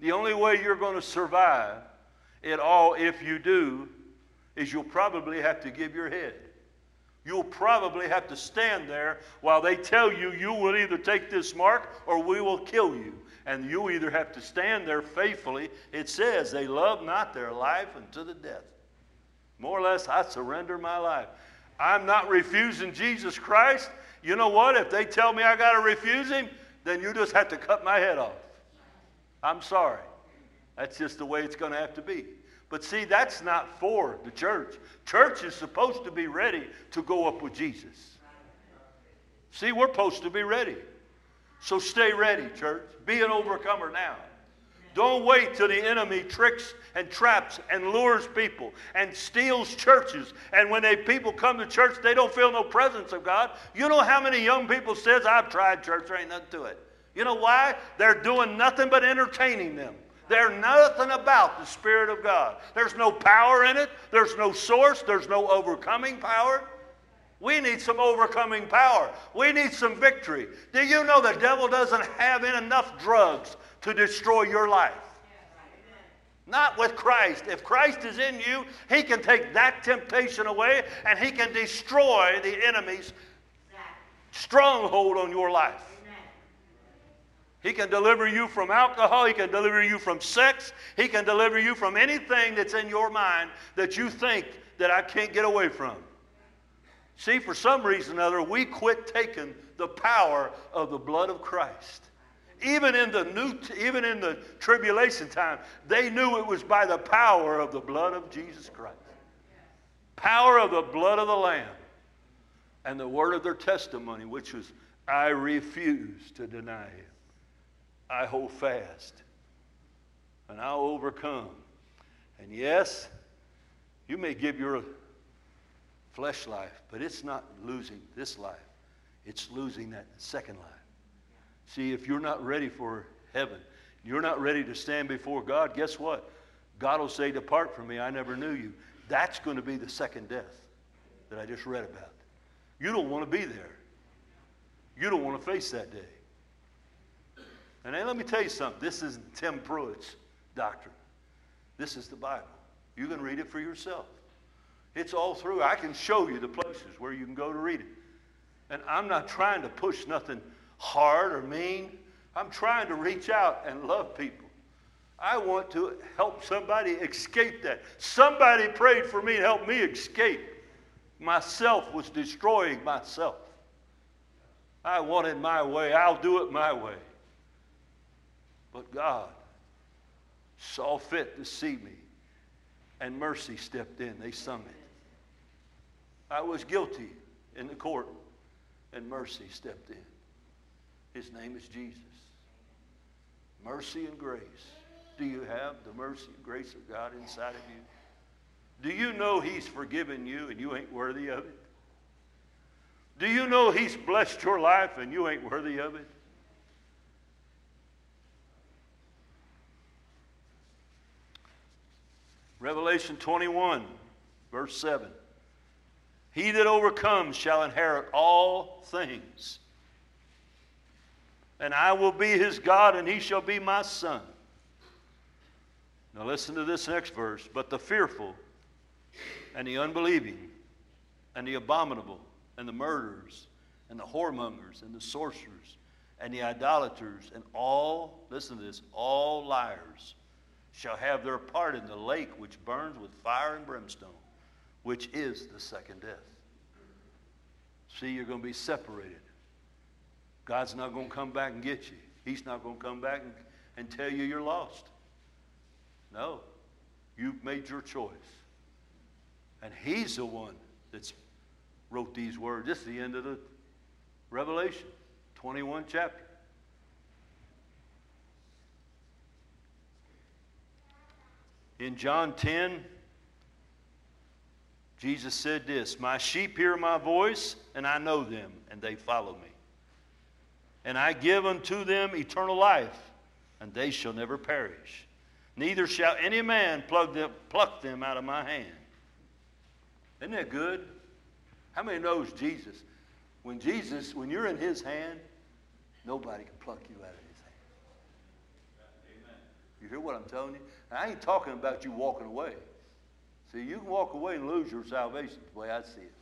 the only way you're going to survive it all, if you do, is you'll probably have to give your head. You'll probably have to stand there while they tell you you will either take this mark or we will kill you. And you either have to stand there faithfully. It says they love not their life unto the death. More or less, I surrender my life. I'm not refusing Jesus Christ. You know what? If they tell me I got to refuse him, then you just have to cut my head off. I'm sorry. That's just the way it's going to have to be. But see, that's not for the church. Church is supposed to be ready to go up with Jesus. See, we're supposed to be ready. So stay ready, church. Be an overcomer now. Don't wait till the enemy tricks and traps and lures people and steals churches. And when they people come to church, they don't feel no presence of God. You know how many young people says, "I've tried church, there ain't nothing to it." You know why? They're doing nothing but entertaining them. They're nothing about the Spirit of God. There's no power in it. There's no source. There's no overcoming power. We need some overcoming power. We need some victory. Do you know the devil doesn't have enough drugs to destroy your life. Not with Christ. If Christ is in you, he can take that temptation away and he can destroy the enemy's stronghold on your life. He can deliver you from alcohol. He can deliver you from sex. He can deliver you from anything that's in your mind that you think that I can't get away from. See, for some reason or other, we quit taking the power of the blood of Christ. Even in the new, even in the tribulation time, they knew it was by the power of the blood of Jesus Christ. Power of the blood of the Lamb. And the word of their testimony, which was, I refuse to deny him. I hold fast. And I'll overcome. And yes, you may give your flesh life, but it's not losing this life. It's losing that second life. See, if you're not ready for heaven, you're not ready to stand before God, guess what? God will say, Depart from me, I never knew you. That's going to be the second death that I just read about. You don't want to be there. You don't want to face that day. And then let me tell you something. This isn't Tim Pruitt's doctrine. This is the Bible. You can read it for yourself. It's all through. I can show you the places where you can go to read it. And I'm not trying to push nothing hard or mean. I'm trying to reach out and love people. I want to help somebody escape that. Somebody prayed for me to help me escape. Myself was destroying myself. I wanted my way. I'll do it my way. But God saw fit to see me, and mercy stepped in. They sung it. I was guilty in the court, and mercy stepped in. His name is Jesus. Mercy and grace. Do you have the mercy and grace of God inside of you? Do you know He's forgiven you and you ain't worthy of it? Do you know He's blessed your life and you ain't worthy of it? Revelation 21, verse 7. He that overcomes shall inherit all things and I will be his God, and he shall be my son. Now, listen to this next verse. But the fearful, and the unbelieving, and the abominable, and the murderers, and the whoremongers, and the sorcerers, and the idolaters, and all, listen to this, all liars shall have their part in the lake which burns with fire and brimstone, which is the second death. See, you're going to be separated God's not going to come back and get you. He's not going to come back and, and tell you you're lost. No. You've made your choice. And He's the one that's wrote these words. This is the end of the Revelation, 21 chapter. In John 10, Jesus said this My sheep hear my voice, and I know them, and they follow me and I give unto them eternal life, and they shall never perish. Neither shall any man pluck them, pluck them out of my hand. Isn't that good? How many knows Jesus? When Jesus, when you're in his hand, nobody can pluck you out of his hand. You hear what I'm telling you? I ain't talking about you walking away. See, you can walk away and lose your salvation the way I see it.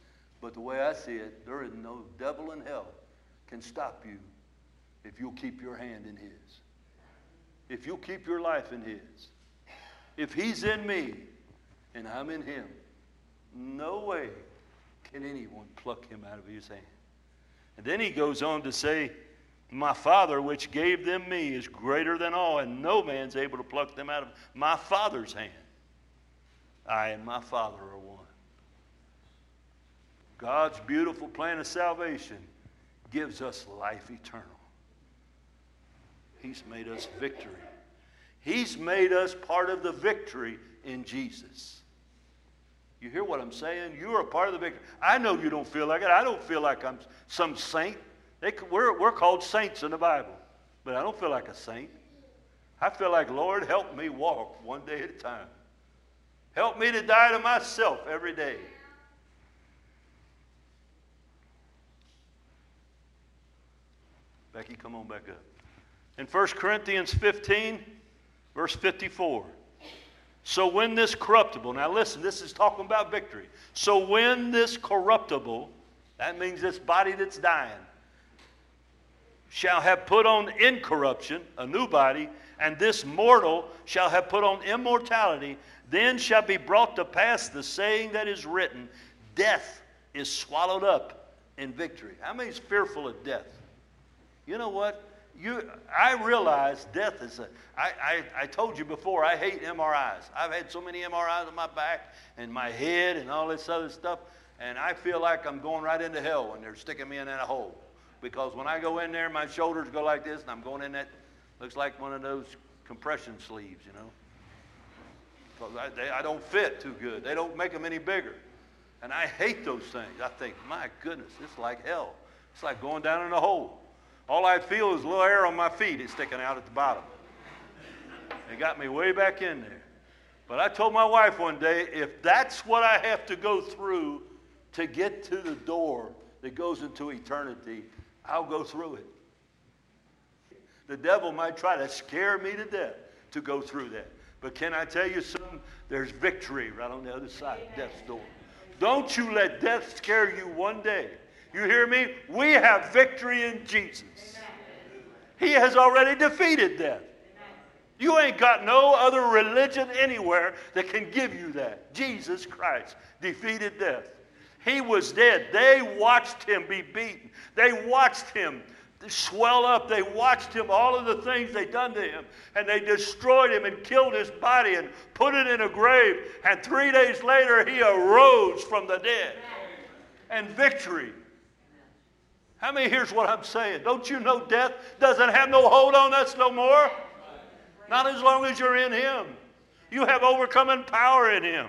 But the way I see it, there is no devil in hell can stop you if you'll keep your hand in His. If you'll keep your life in His. If He's in me and I'm in Him, no way can anyone pluck Him out of His hand. And then He goes on to say, My Father, which gave them me, is greater than all, and no man's able to pluck them out of my Father's hand. I and my Father are one. God's beautiful plan of salvation gives us life eternal. He's made us victory. He's made us part of the victory in Jesus. You hear what I'm saying? You are a part of the victory. I know you don't feel like it. I don't feel like I'm some saint. They, we're, we're called saints in the Bible, but I don't feel like a saint. I feel like, Lord, help me walk one day at a time. Help me to die to myself every day. Becky, come on back up. In 1 Corinthians 15, verse 54. So when this corruptible, now listen, this is talking about victory. So when this corruptible, that means this body that's dying, shall have put on incorruption, a new body, and this mortal shall have put on immortality. Then shall be brought to pass the saying that is written Death is swallowed up in victory. How many is fearful of death? You know what? You, I realize death is a. I, I, I told you before, I hate MRIs. I've had so many MRIs on my back and my head and all this other stuff, and I feel like I'm going right into hell when they're sticking me in that hole. Because when I go in there, my shoulders go like this, and I'm going in that, looks like one of those compression sleeves, you know. Because I, they, I don't fit too good. They don't make them any bigger. And I hate those things. I think, my goodness, it's like hell. It's like going down in a hole. All I feel is a little air on my feet is sticking out at the bottom. It got me way back in there. But I told my wife one day, if that's what I have to go through to get to the door that goes into eternity, I'll go through it. The devil might try to scare me to death to go through that. But can I tell you something? There's victory right on the other side of death's door. Don't you let death scare you one day. You hear me? We have victory in Jesus. He has already defeated death. You ain't got no other religion anywhere that can give you that. Jesus Christ defeated death. He was dead. They watched him be beaten. They watched him swell up. They watched him, all of the things they done to him, and they destroyed him and killed his body and put it in a grave. And three days later, he arose from the dead. And victory. How many here's what I'm saying? Don't you know death doesn't have no hold on us no more? Not as long as you're in him. You have overcoming power in him.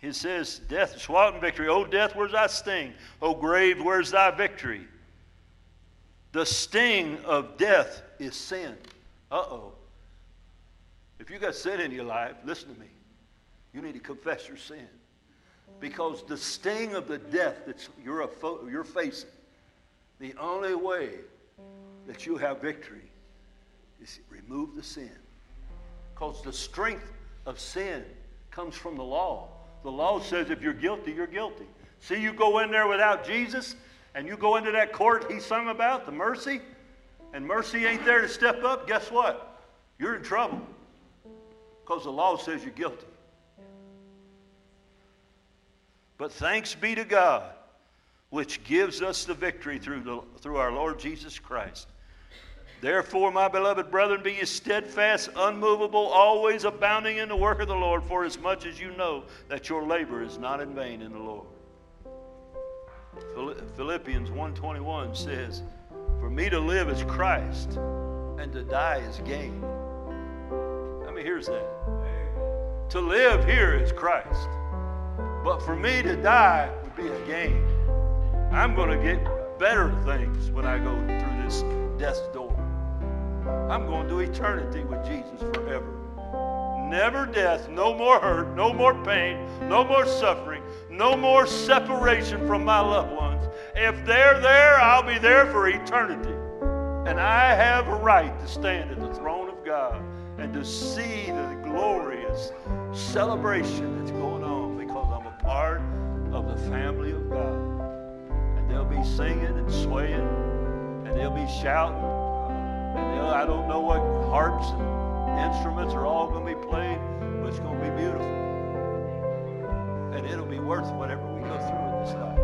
He says, Death swallowed in victory. O death, where's thy sting? O grave, where's thy victory? The sting of death is sin. Uh oh. If you got sin in your life, listen to me. You need to confess your sin. Because the sting of the death that you're, fo- you're facing, the only way that you have victory is remove the sin. Because the strength of sin comes from the law. The law says if you're guilty, you're guilty. See, you go in there without Jesus and you go into that court he sung about, the mercy, and mercy ain't there to step up, guess what? You're in trouble because the law says you're guilty. But thanks be to God, which gives us the victory through, the, through our Lord Jesus Christ. Therefore, my beloved brethren, be ye steadfast, unmovable, always abounding in the work of the Lord, for as much as you know that your labor is not in vain in the Lord. Philippians 1.21 says, For me to live is Christ, and to die is gain. How many hears that? To live here is Christ. But for me to die would be a gain. I'm going to get better things when I go through this death's door. I'm going to eternity with Jesus forever. Never death, no more hurt, no more pain, no more suffering, no more separation from my loved ones. If they're there, I'll be there for eternity. And I have a right to stand at the throne of God and to see the glorious celebration that's going on because I'm a part of the family of God. And they'll be singing and swaying and they'll be shouting and you know, I don't know what harps and instruments are all going to be played, but it's going to be beautiful. And it'll be worth whatever we go through in this life.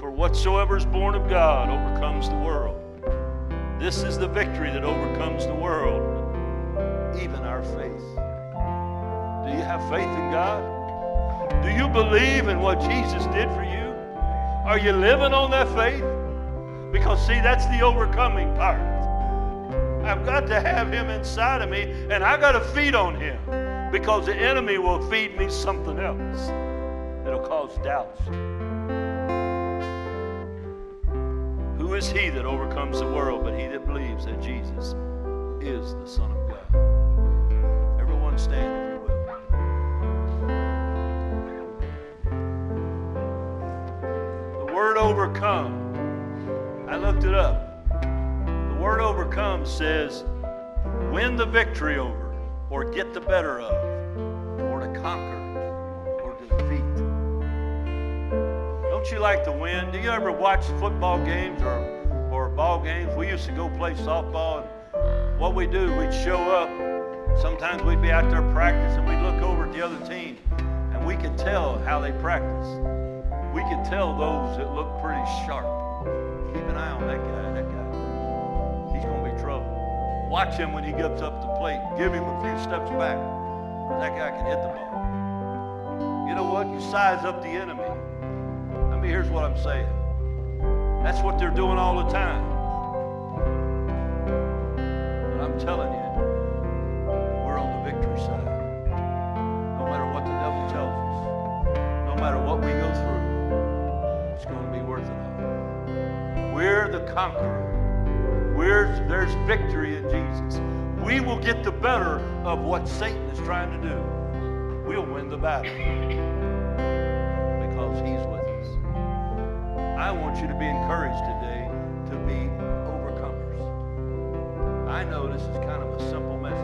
For whatsoever is born of God overcomes the world. This is the victory that overcomes the world, even our faith. Do you have faith in God? Do you believe in what Jesus did for you? Are you living on that faith? Because, see, that's the overcoming part. I've got to have him inside of me, and I've got to feed on him because the enemy will feed me something else that'll cause doubts. Who is he that overcomes the world but he that believes that Jesus is the Son of God? Everyone stand if you will. The word overcome I looked it up. The word overcome says win the victory over, or get the better of, or to conquer, or defeat. Don't you like to win? Do you ever watch football games or, or ball games? We used to go play softball. And what we do, we'd show up. Sometimes we'd be out there practicing. We'd look over at the other team, and we could tell how they practice. We can tell those that look pretty sharp. Keep an eye on that guy. That guy, he's going to be trouble. Watch him when he gets up the plate. Give him a few steps back, that guy can hit the ball. You know what? You size up the enemy. I mean, here's what I'm saying. That's what they're doing all the time. But I'm telling you, we're on the victory side. No matter what the devil tells us, no matter what we go through, We're the conqueror. We're, there's victory in Jesus. We will get the better of what Satan is trying to do. We'll win the battle because he's with us. I want you to be encouraged today to be overcomers. I know this is kind of a simple message.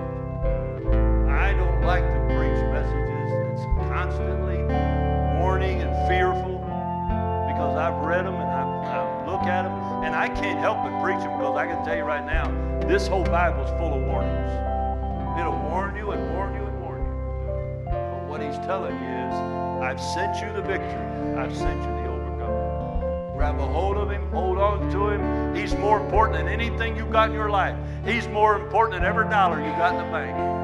I don't like to preach messages that's constantly warning and fearful because I've read them and I can't help but preach them because I can tell you right now, this whole Bible is full of warnings. It'll warn you and warn you and warn you. But what he's telling you is, I've sent you the victory. I've sent you the overcomer. Grab a hold of him, hold on to him. He's more important than anything you've got in your life. He's more important than every dollar you've got in the bank.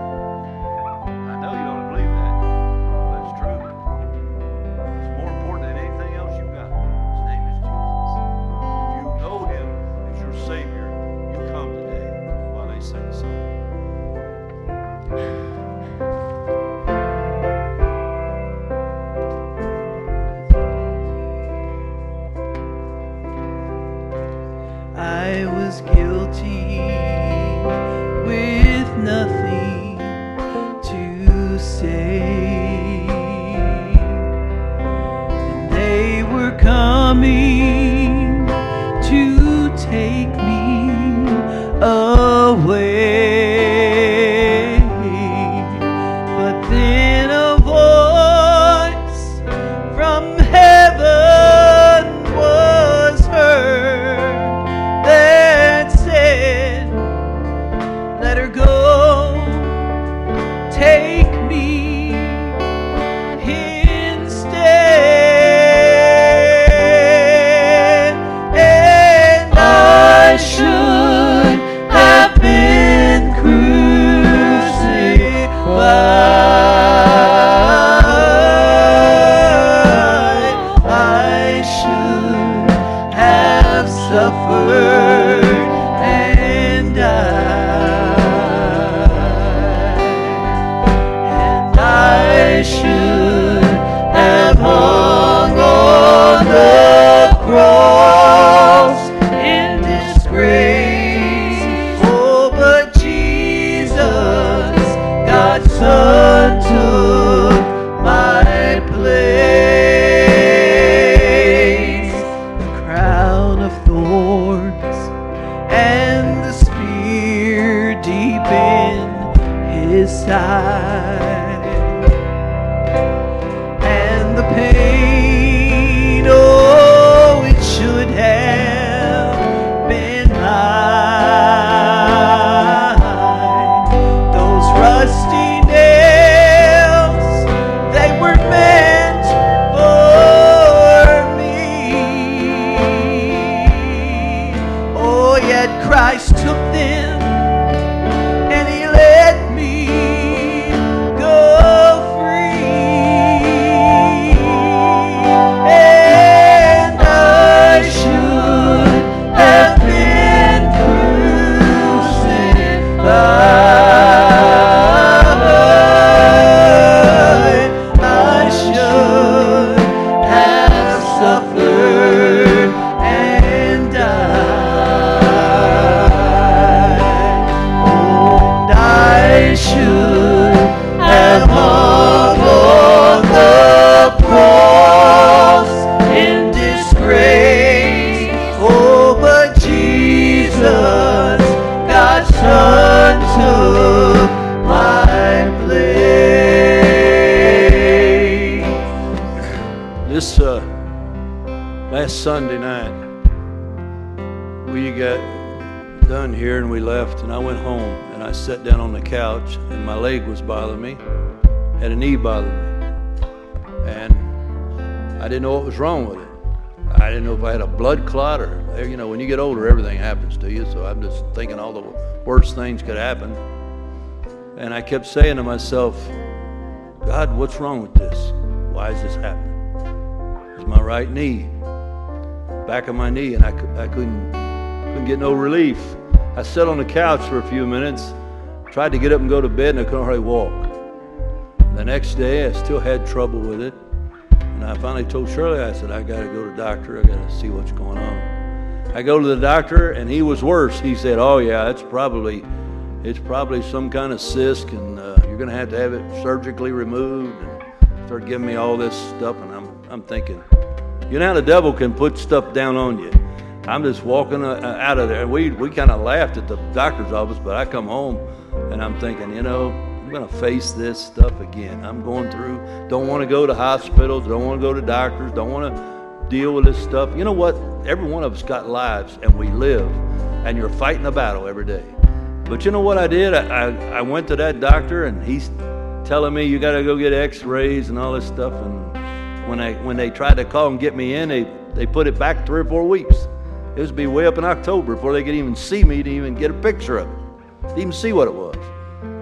Worst things could happen. And I kept saying to myself, God, what's wrong with this? Why is this happening? It's my right knee, back of my knee, and I, I couldn't, couldn't get no relief. I sat on the couch for a few minutes, tried to get up and go to bed, and I couldn't hardly walk. The next day, I still had trouble with it. And I finally told Shirley, I said, I got to go to the doctor. I got to see what's going on. I go to the doctor, and he was worse. He said, Oh, yeah, it's probably. It's probably some kind of cyst, and uh, you're going to have to have it surgically removed. And start giving me all this stuff, and I'm, I'm thinking, you know how the devil can put stuff down on you. I'm just walking uh, out of there. We we kind of laughed at the doctor's office, but I come home, and I'm thinking, you know, I'm going to face this stuff again. I'm going through, don't want to go to hospitals, don't want to go to doctors, don't want to deal with this stuff. You know what? Every one of us got lives and we live, and you're fighting a battle every day. But you know what I did? I, I, I went to that doctor and he's telling me you got to go get x rays and all this stuff. And when, I, when they tried to call and get me in, they, they put it back three or four weeks. It was be way up in October before they could even see me to even get a picture of it, to even see what it was.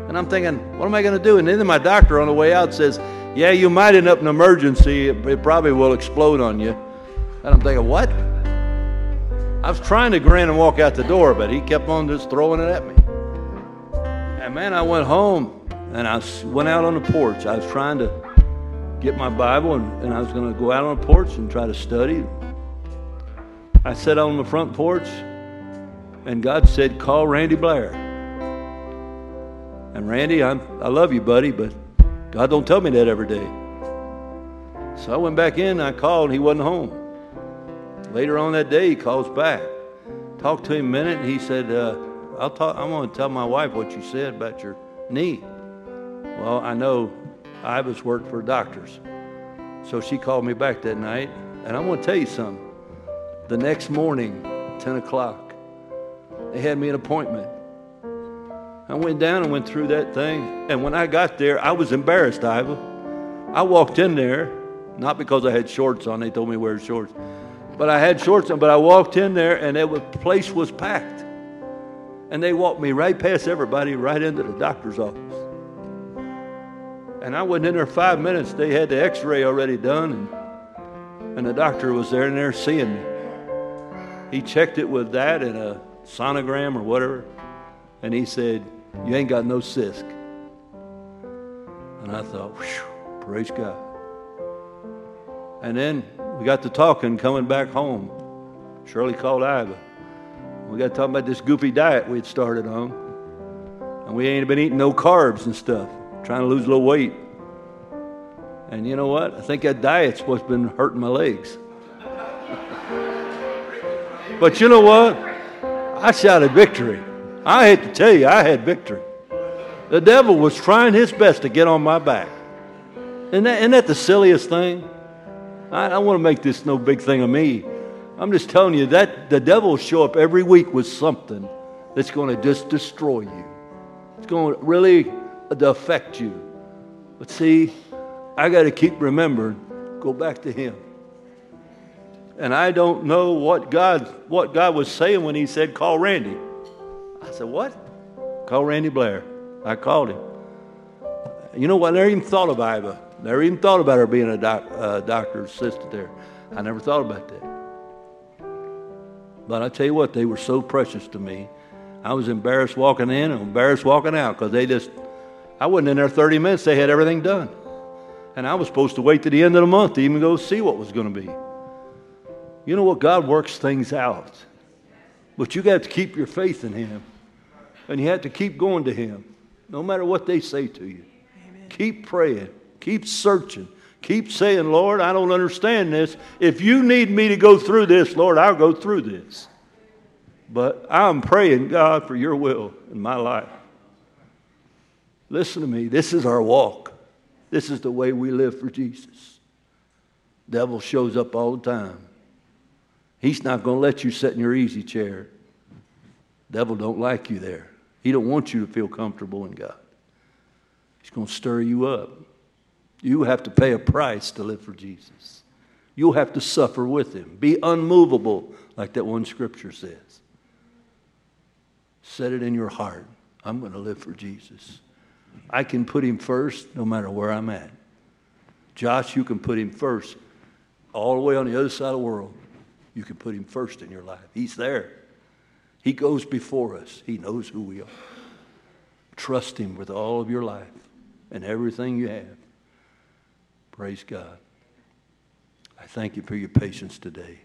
And I'm thinking, what am I going to do? And then my doctor on the way out says, yeah, you might end up in emergency. It, it probably will explode on you. And I'm thinking, what? I was trying to grin and walk out the door, but he kept on just throwing it at me. And man, I went home and I went out on the porch. I was trying to get my Bible and, and I was going to go out on the porch and try to study. I sat on the front porch and God said, Call Randy Blair. And Randy, I'm, I love you, buddy, but God don't tell me that every day. So I went back in, I called, he wasn't home. Later on that day, he calls back. Talked to him a minute, and he said, uh, I'll talk, I'm going to tell my wife what you said about your knee. Well, I know Iva's worked for doctors. So she called me back that night, and I'm going to tell you something. The next morning, 10 o'clock, they had me an appointment I went down and went through that thing. And when I got there, I was embarrassed, Iva. I walked in there, not because I had shorts on, they told me to wear shorts, but I had shorts on, but I walked in there and the place was packed. And they walked me right past everybody, right into the doctor's office. And I went in there five minutes. They had the x ray already done, and, and the doctor was there and they're seeing me. He checked it with that and a sonogram or whatever. And he said, you ain't got no cyst. And I thought, praise God. And then we got to talking coming back home. Shirley called Iva. We got to talk about this goofy diet we had started on. And we ain't been eating no carbs and stuff, trying to lose a little weight. And you know what? I think that diet's what's been hurting my legs. but you know what? I shouted victory. I hate to tell you, I had victory. The devil was trying his best to get on my back. Isn't that, isn't that the silliest thing? I don't want to make this no big thing of me. I'm just telling you that the devil will show up every week with something that's going to just destroy you. It's going to really affect you. But see, I got to keep remembering, go back to him. And I don't know what God what God was saying when he said call Randy. I said, What? Call Randy Blair. I called him. You know what? I never even thought of Iva. Never even thought about her being a doc, uh, doctor's assistant there. I never thought about that. But I tell you what, they were so precious to me. I was embarrassed walking in and embarrassed walking out because they just, I wasn't in there 30 minutes. They had everything done. And I was supposed to wait to the end of the month to even go see what was going to be. You know what? God works things out. But you got to keep your faith in Him. And you have to keep going to Him, no matter what they say to you. Amen. Keep praying, keep searching, keep saying, Lord, I don't understand this. If you need me to go through this, Lord, I'll go through this. But I'm praying, God, for your will in my life. Listen to me. This is our walk. This is the way we live for Jesus. Devil shows up all the time. He's not going to let you sit in your easy chair. Devil don't like you there. He don't want you to feel comfortable in God. He's going to stir you up. You have to pay a price to live for Jesus. You'll have to suffer with him. Be unmovable, like that one scripture says. Set it in your heart. I'm going to live for Jesus. I can put him first no matter where I'm at. Josh, you can put him first all the way on the other side of the world. You can put him first in your life. He's there. He goes before us. He knows who we are. Trust him with all of your life and everything you have. Praise God. I thank you for your patience today.